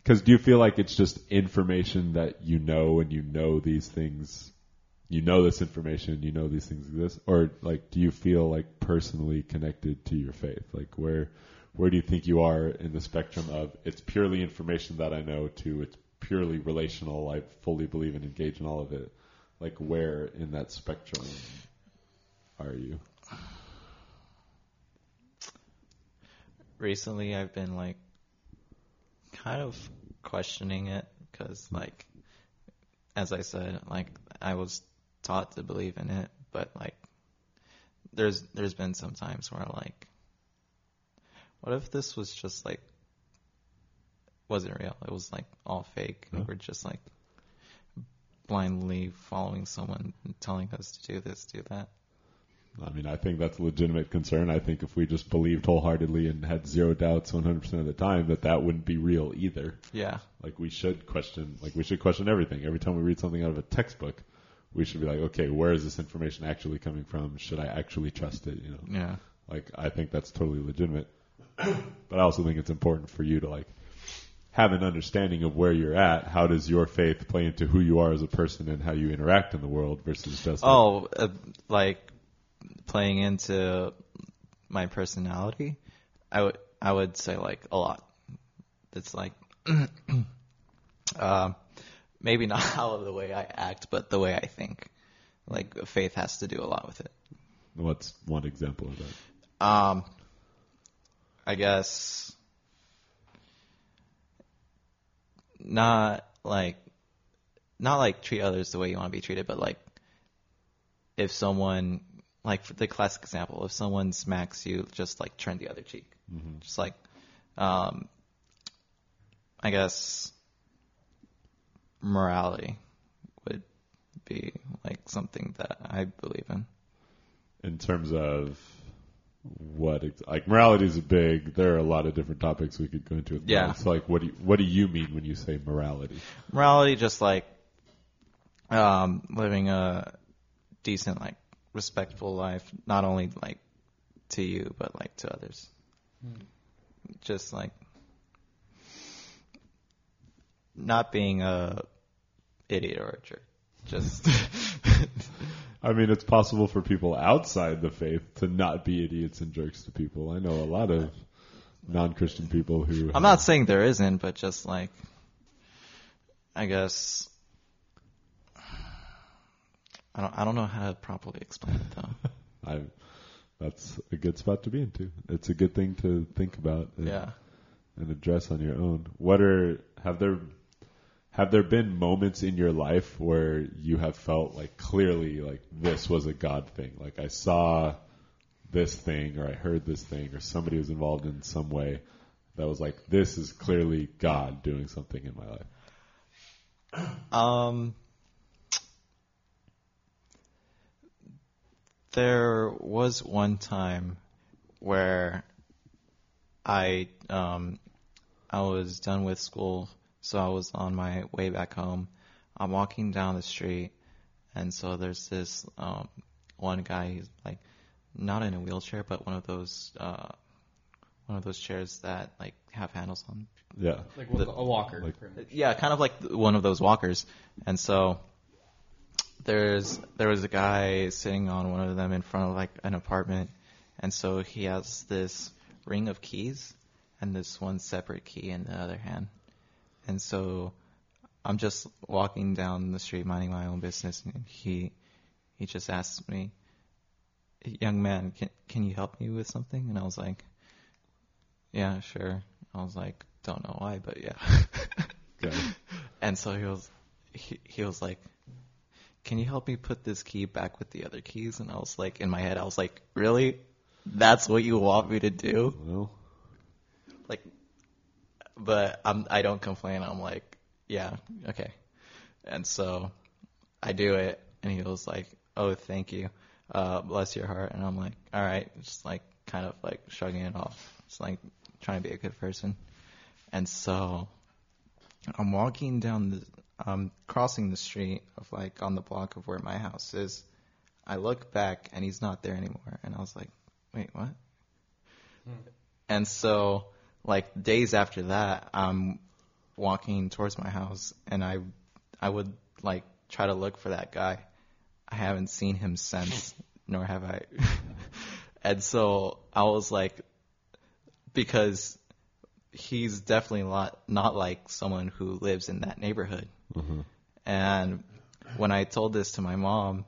cause do you feel like it's just information that you know and you know these things, you know this information, and you know these things exist, or like, do you feel like personally connected to your faith? Like where, where do you think you are in the spectrum of it's purely information that I know to it's purely relational, I fully believe and engage in all of it? Like where in that spectrum are you? Recently, I've been like kind of questioning it because, like, as I said, like I was taught to believe in it, but like there's there's been some times where like, what if this was just like wasn't real? It was like all fake. Huh? We're just like blindly following someone and telling us to do this, do that. I mean, I think that's a legitimate concern. I think if we just believed wholeheartedly and had zero doubts 100% of the time, that that wouldn't be real either. Yeah, Like we should question, like we should question everything. Every time we read something out of a textbook, we should be like, okay, where is this information actually coming from? Should I actually trust it? You know, yeah. like I think that's totally legitimate. but I also think it's important for you to like have an understanding of where you're at. How does your faith play into who you are as a person and how you interact in the world versus just Oh, uh, like playing into my personality, I would I would say like a lot. It's like, uh, maybe not all of the way I act, but the way I think. Like faith has to do a lot with it. what's one example of that? Um, I guess not like not like treat others the way you want to be treated, but like if someone like for the classic example, if someone smacks you, just like turn the other cheek. Just like um, I guess morality would be like something that I believe in. in terms of what ex- like morality is big. There are a lot of different topics we could go into. With Yeah. morality. So like, what do you, what do you mean when you say morality? morality just like um living a decent like respectful life not only like to you but like to others just like not being a idiot or a jerk just I mean, it's possible for people outside the faith to not be idiots and jerks to people. I know a lot of non-Christian people who. i'm not saying there isn't but just like i guess i don't i don't know how to properly explain it though I, that's a good spot to be into. It's a good thing to think about. and- yeah and address on your own. What are have there have there been moments in your life where you have felt like clearly like this was a God thing? Like I saw this thing or I heard this thing or somebody was involved in some way that was like this is clearly God doing something in my life. Um, there was one time where I um I was done with school, so I was on my way back home. I'm walking down the street, and so there's this um one guy. He's like not in a wheelchair, but one of those uh one of those chairs that like have handles on Yeah. Like a walker. Like- yeah, kind of like one of those walkers. And so there's there was a guy sitting on one of them in front of like an apartment, and so he has this ring of keys and this one separate key in the other hand, and so I'm just walking down the street minding my own business, and he he just asked me, "Young man, can can you help me with something?" And I was like, "Yeah, sure." I was like, "Don't know why, but yeah." Okay. And so he was, he, he was like, "Can you help me put this key back with the other keys?" And I was like, in my head, I was like, "Really? That's what you want me to do?" Well, but I'm I don't complain. I'm like, "Yeah, okay." And so I do it, and he was like, "Oh, thank you, uh, bless your heart." And I'm like, "All right," just like kind of like shrugging it off, just like trying to be a good person. And so I'm walking down the, um, crossing the street of like on the block of where my house is. I look back and he's not there anymore, and I was like, "Wait, what?" And so, like days after that, I'm walking towards my house, and I, I would like try to look for that guy. I haven't seen him since, nor have I. and so I was like, because he's definitely not not like someone who lives in that neighborhood. And when I told this to my mom,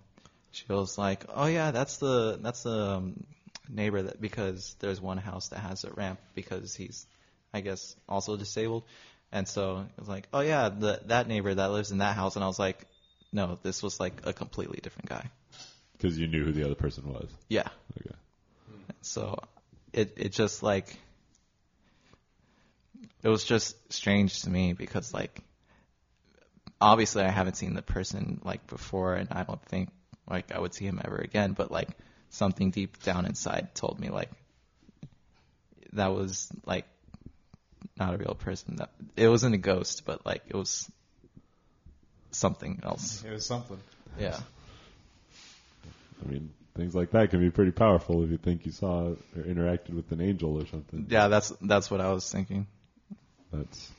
she was like, "Oh yeah, that's the that's the um, neighbor that because there's one house that has a ramp because he's, I guess, also disabled." And so it was like, "Oh yeah, the, that neighbor that lives in that house." And I was like, "No, this was like a completely different guy." because you knew who the other person was. Yeah. Okay. So it it just like it was just strange to me because like obviously I haven't seen the person like before and I don't think like I would see him ever again but like something deep down inside told me like that was like not a real person that it wasn't a ghost but like it was something else It was something. yeah I mean, things like that can be pretty powerful if you think you saw or interacted with an angel or something. yeah that's that's what I was thinking That's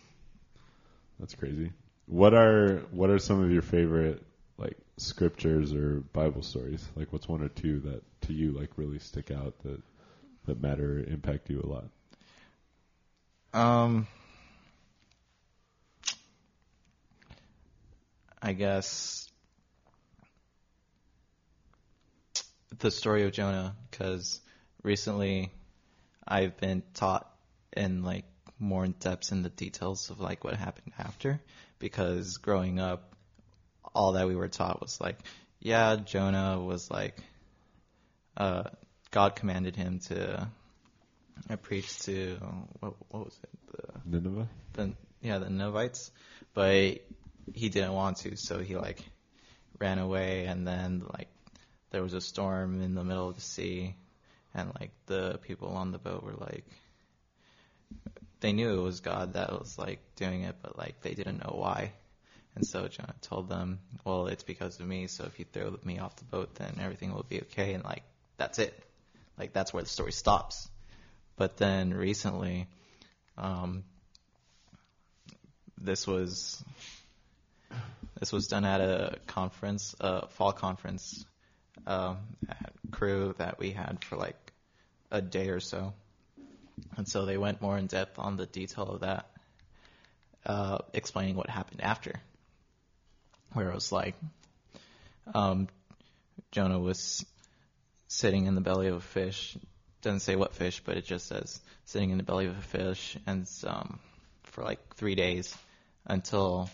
that's crazy. What are what are some of your favorite like scriptures or Bible stories? Like, what's one or two that to you like really stick out that that matter impact you a lot? Um, I guess the story of Jonah, because recently I've been taught in like more in depth in the details of like what happened after, because growing up, all that we were taught was like, yeah, Jonah was like, uh, God commanded him to uh, preach to what, what was it? The Nineveh. the yeah the Ninevites, but he didn't want to, so he like ran away, and then like there was a storm in the middle of the sea, and like the people on the boat were like they knew it was God that was like doing it, but like they didn't know why. And so Jonah told them, "Well, it's because of me. So if you throw me off the boat, then everything will be okay." And like that's it. Like that's where the story stops. But then recently, um, this was this was done at a conference, a fall conference um, Cru that we had for like a day or so, and so they went more in depth on the detail of that, uh, explaining what happened after, where it was like um, Jonah was sitting in the belly of a fish. Doesn't say what fish, but it just says sitting in the belly of a fish, and um, for like three days until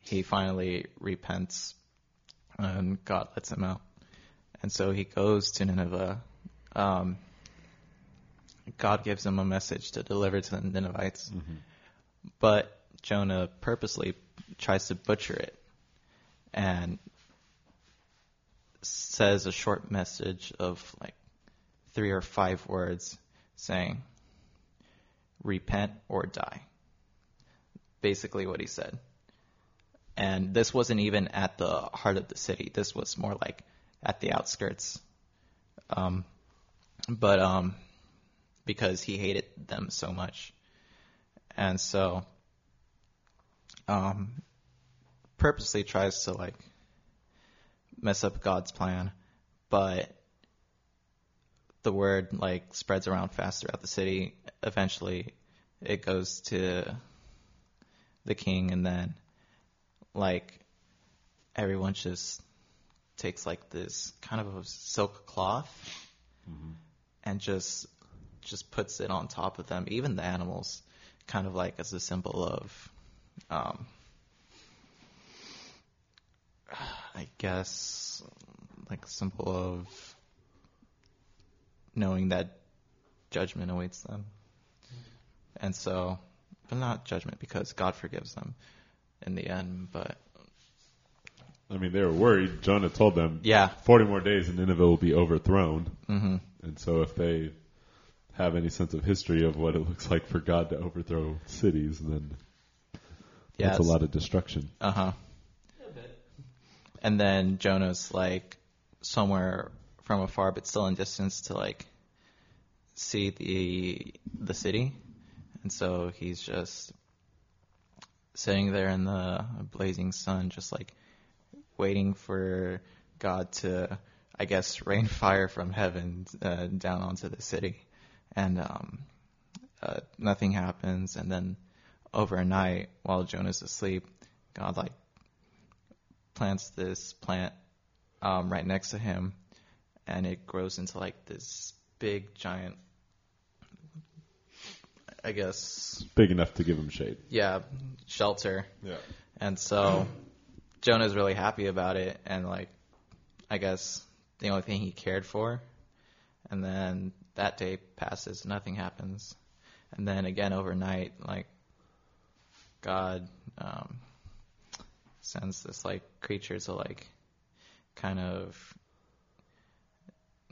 he finally repents and God lets him out. And so he goes to Nineveh. Um, God gives him a message to deliver to the Ninevites, but Jonah purposely tries to butcher it and says a short message of like three or five words saying, repent or die. Basically what he said. And this wasn't even at the heart of the city. This was more like at the outskirts. Um, but um, because he hated them so much. And so um, purposely tries to like mess up God's plan, but the word like spreads around fast throughout the city. Eventually, it goes to the king, and then like everyone just takes like this kind of a silk cloth and just just puts it on top of them, even the animals, kind of like as a symbol of, um, I guess, like symbol of knowing that judgment awaits them. And so, but not judgment because God forgives them in the end. But I mean, they were worried. Jonah told them, yeah, 40 more days and Nineveh will be overthrown. hmm And so if they have any sense of history of what it looks like for God to overthrow cities, then yeah, that's a lot of destruction. Uh huh. And then Jonah's like somewhere from afar, but still in distance to like see the the city, and so he's just sitting there in the blazing sun, just like waiting for God to, I guess, rain fire from heaven uh, down onto the city, and um, uh, nothing happens, and then overnight while Jonah's asleep, God like plants this plant um, right next to him, and it grows into like this big giant. I guess Big enough to give him shade. yeah, shelter. Yeah. And so Jonah's really happy about it and like I guess the only thing he cared for. And then that day passes, nothing happens. And then again overnight, like God um sends this like creature to like kind of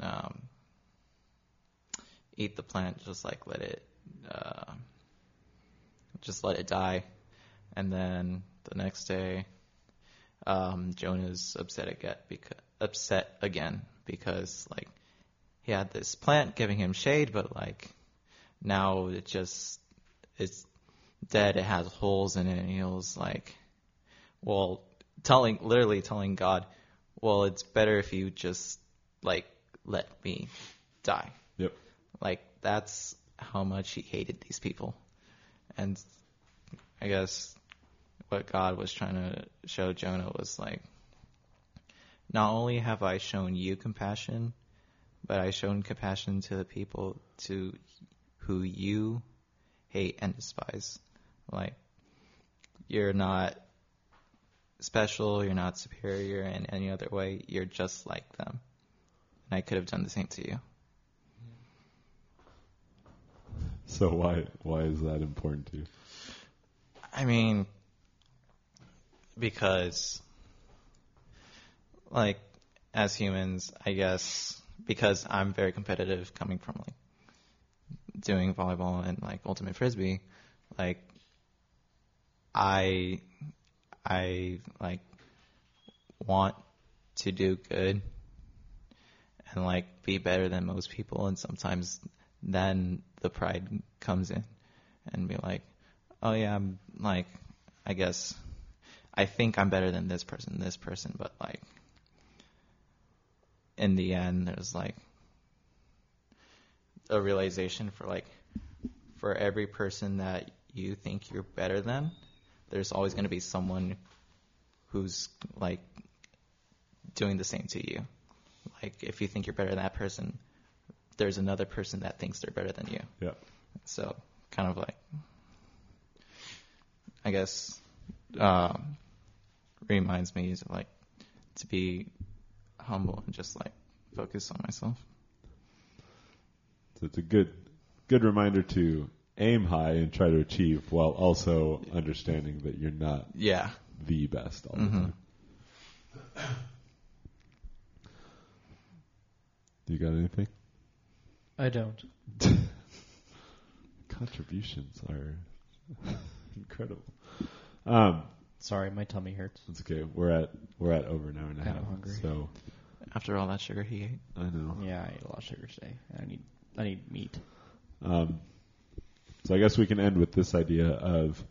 um eat the plant, just like let it uh just let it die. And then the next day, um, Jonah's upset again, because, upset again because like he had this plant giving him shade, but like now it just it's dead. It has holes in it, and he was like, well, telling literally telling God, well, it's better if you just like let me die. Yep. Like that's how much he hated these people. And I guess what God was trying to show Jonah was like, not only have I shown you compassion, but I shown compassion to the people to who you hate and despise. Like, you're not special, you're not superior in any other way, you're just like them. And I could have done the same to you. So why why is that important to you? I mean, because, like, as humans, I guess, because I'm very competitive coming from, like, doing volleyball and, like, ultimate frisbee, like, I, I, like, want to do good and, like, be better than most people, and sometimes then the pride comes in and be like, oh yeah, I'm like, I guess, I think I'm better than this person, this person, but like, in the end, there's like a realization for like, for every person that you think you're better than, there's always going to be someone who's like doing the same to you. Like, if you think you're better than that person, there's another person that thinks they're better than you. Yeah. So kind of like, I guess, um, reminds me to like to be humble and just like focus on myself. So it's a good good reminder to aim high and try to achieve while also understanding that you're not Yeah. the best all the Mhm. time. You got anything? I don't. Contributions are incredible. Um, Sorry, my tummy hurts. it's okay. We're at we're at over an hour and a Kinda half. hungry. So After all that sugar he ate. I know. Yeah, I ate a lot of sugar today. I need I need meat. Um, so I guess we can end with this idea of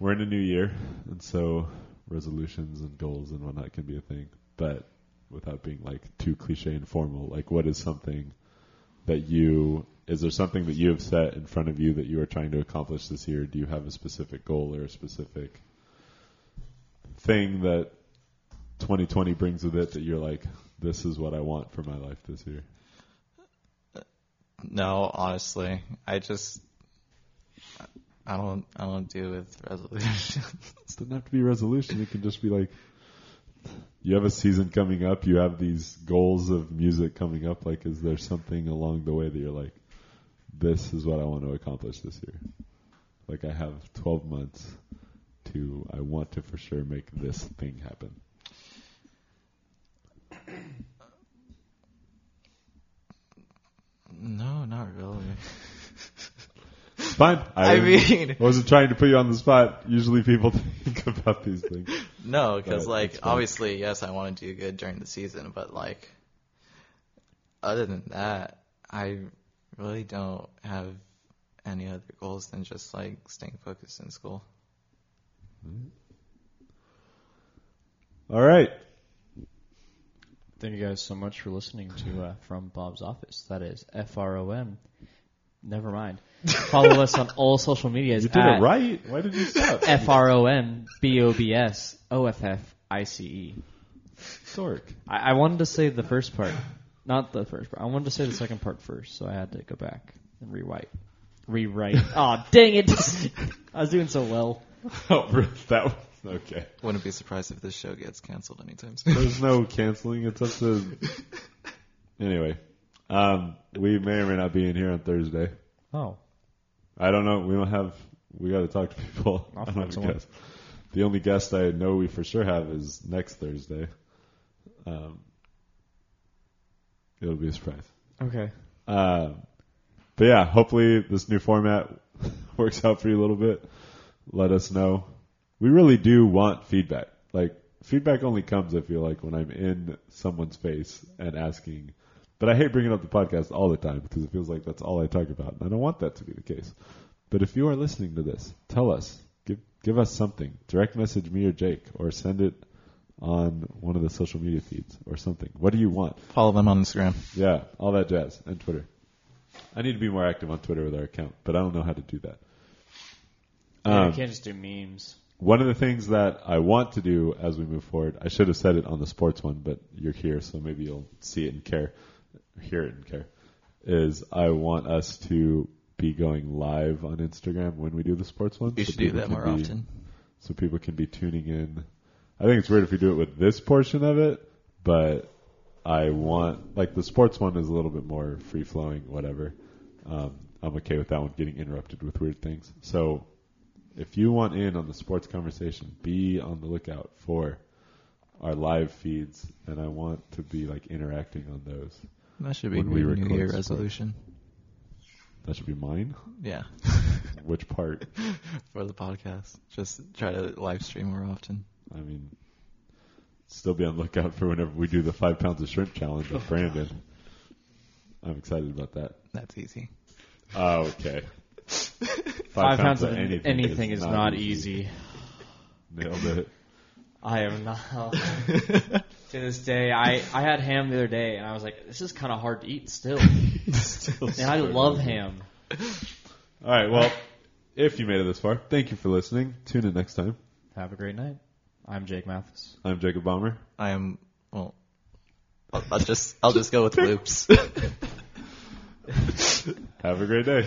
we're in a new year, and so resolutions and goals and whatnot can be a thing, but without being like too cliche and formal, like what is something that you is there something that you have set in front of you that you are trying to accomplish this year? Do you have a specific goal or a specific thing that 2020 brings with it that you're like, this is what I want for my life this year? No, honestly, I just I don't I don't do with resolutions. It doesn't have to be resolution. It can just be like you have a season coming up. You have these goals of music coming up. Like, is there something along the way that you're like, this is what I want to accomplish this year? Like, I have 12 months to. I want to for sure make this thing happen. No, not really. It's fine. I mean- wasn't trying to put you on the spot. Usually, people think about these things. No, because like fine. obviously, yes, I want to do good during the season, but like other than that, I really don't have any other goals than just like staying focused in school. Hmm. All right. Thank you guys so much for listening to uh, From Bob's Office. That is F R O M. Never mind. Follow us on all social medias You did at it right. Why did you stop? F R O M B O B S O F F I C E. Dork. I, I wanted to say the first part, not the first part. I wanted to say the second part first, so I had to go back and rewrite. Rewrite. oh, dang it! I was doing so well. Oh, that was okay. Wouldn't be surprised if this show gets canceled anytime soon. There's no canceling. It's up to. Anyway, um, we may or may not be in here on Thursday. Oh, I don't know. We don't have. We got to talk to people. I'll I don't find have a guest. The only guest I know we for sure have is next Thursday. Um, it'll be a surprise. okay. Uh, but yeah, hopefully this new format works out for you a little bit. Let us know. We really do want feedback. Like feedback only comes, I feel like, when I'm in someone's face and asking. But I hate bringing up the podcast all the time because it feels like that's all I talk about, and I don't want that to be the case. But if you are listening to this, tell us. Give give us something. Direct message me or Jake, or send it on one of the social media feeds or something. What do you want? Follow them on Instagram. Yeah, all that jazz. And Twitter. I need to be more active on Twitter with our account, but I don't know how to do that. Yeah, Um, you can't just do memes. One of the things that I want to do as we move forward, I should have said it on the sports one, but you're here, so maybe you'll see it and care, hear it and care, is I want us to be going live on Instagram when we do the sports one. You so should do that more be- often. So people can be tuning in. I think it's weird if we do it with this portion of it, but I want like the sports one is a little bit more free flowing, whatever. Um, I'm okay with that one getting interrupted with weird things. So if you want in on the sports conversation, be on the lookout for our live feeds, and I want to be like interacting on those. That should be When we New Year resolution. That should be mine. Yeah, Which part? for the podcast. Just try to live stream more often. I mean, still be on the lookout for whenever we do the five pounds of shrimp challenge with Brandon. I'm excited about that. That's easy. Oh, okay. Five, pounds of anything, is, not easy. Nailed it. I am not. to this day, I, I had ham the other day, and I was like, this is kind of hard to eat still. Still and I struggling. love ham. All right. Well, if you made it this far, thank you for listening. Tune in next time. Have a great night. I'm Jake Mathis. I'm Jacob Bomber. I am well. I'll, I'll just I'll just go with loops. Have a great day.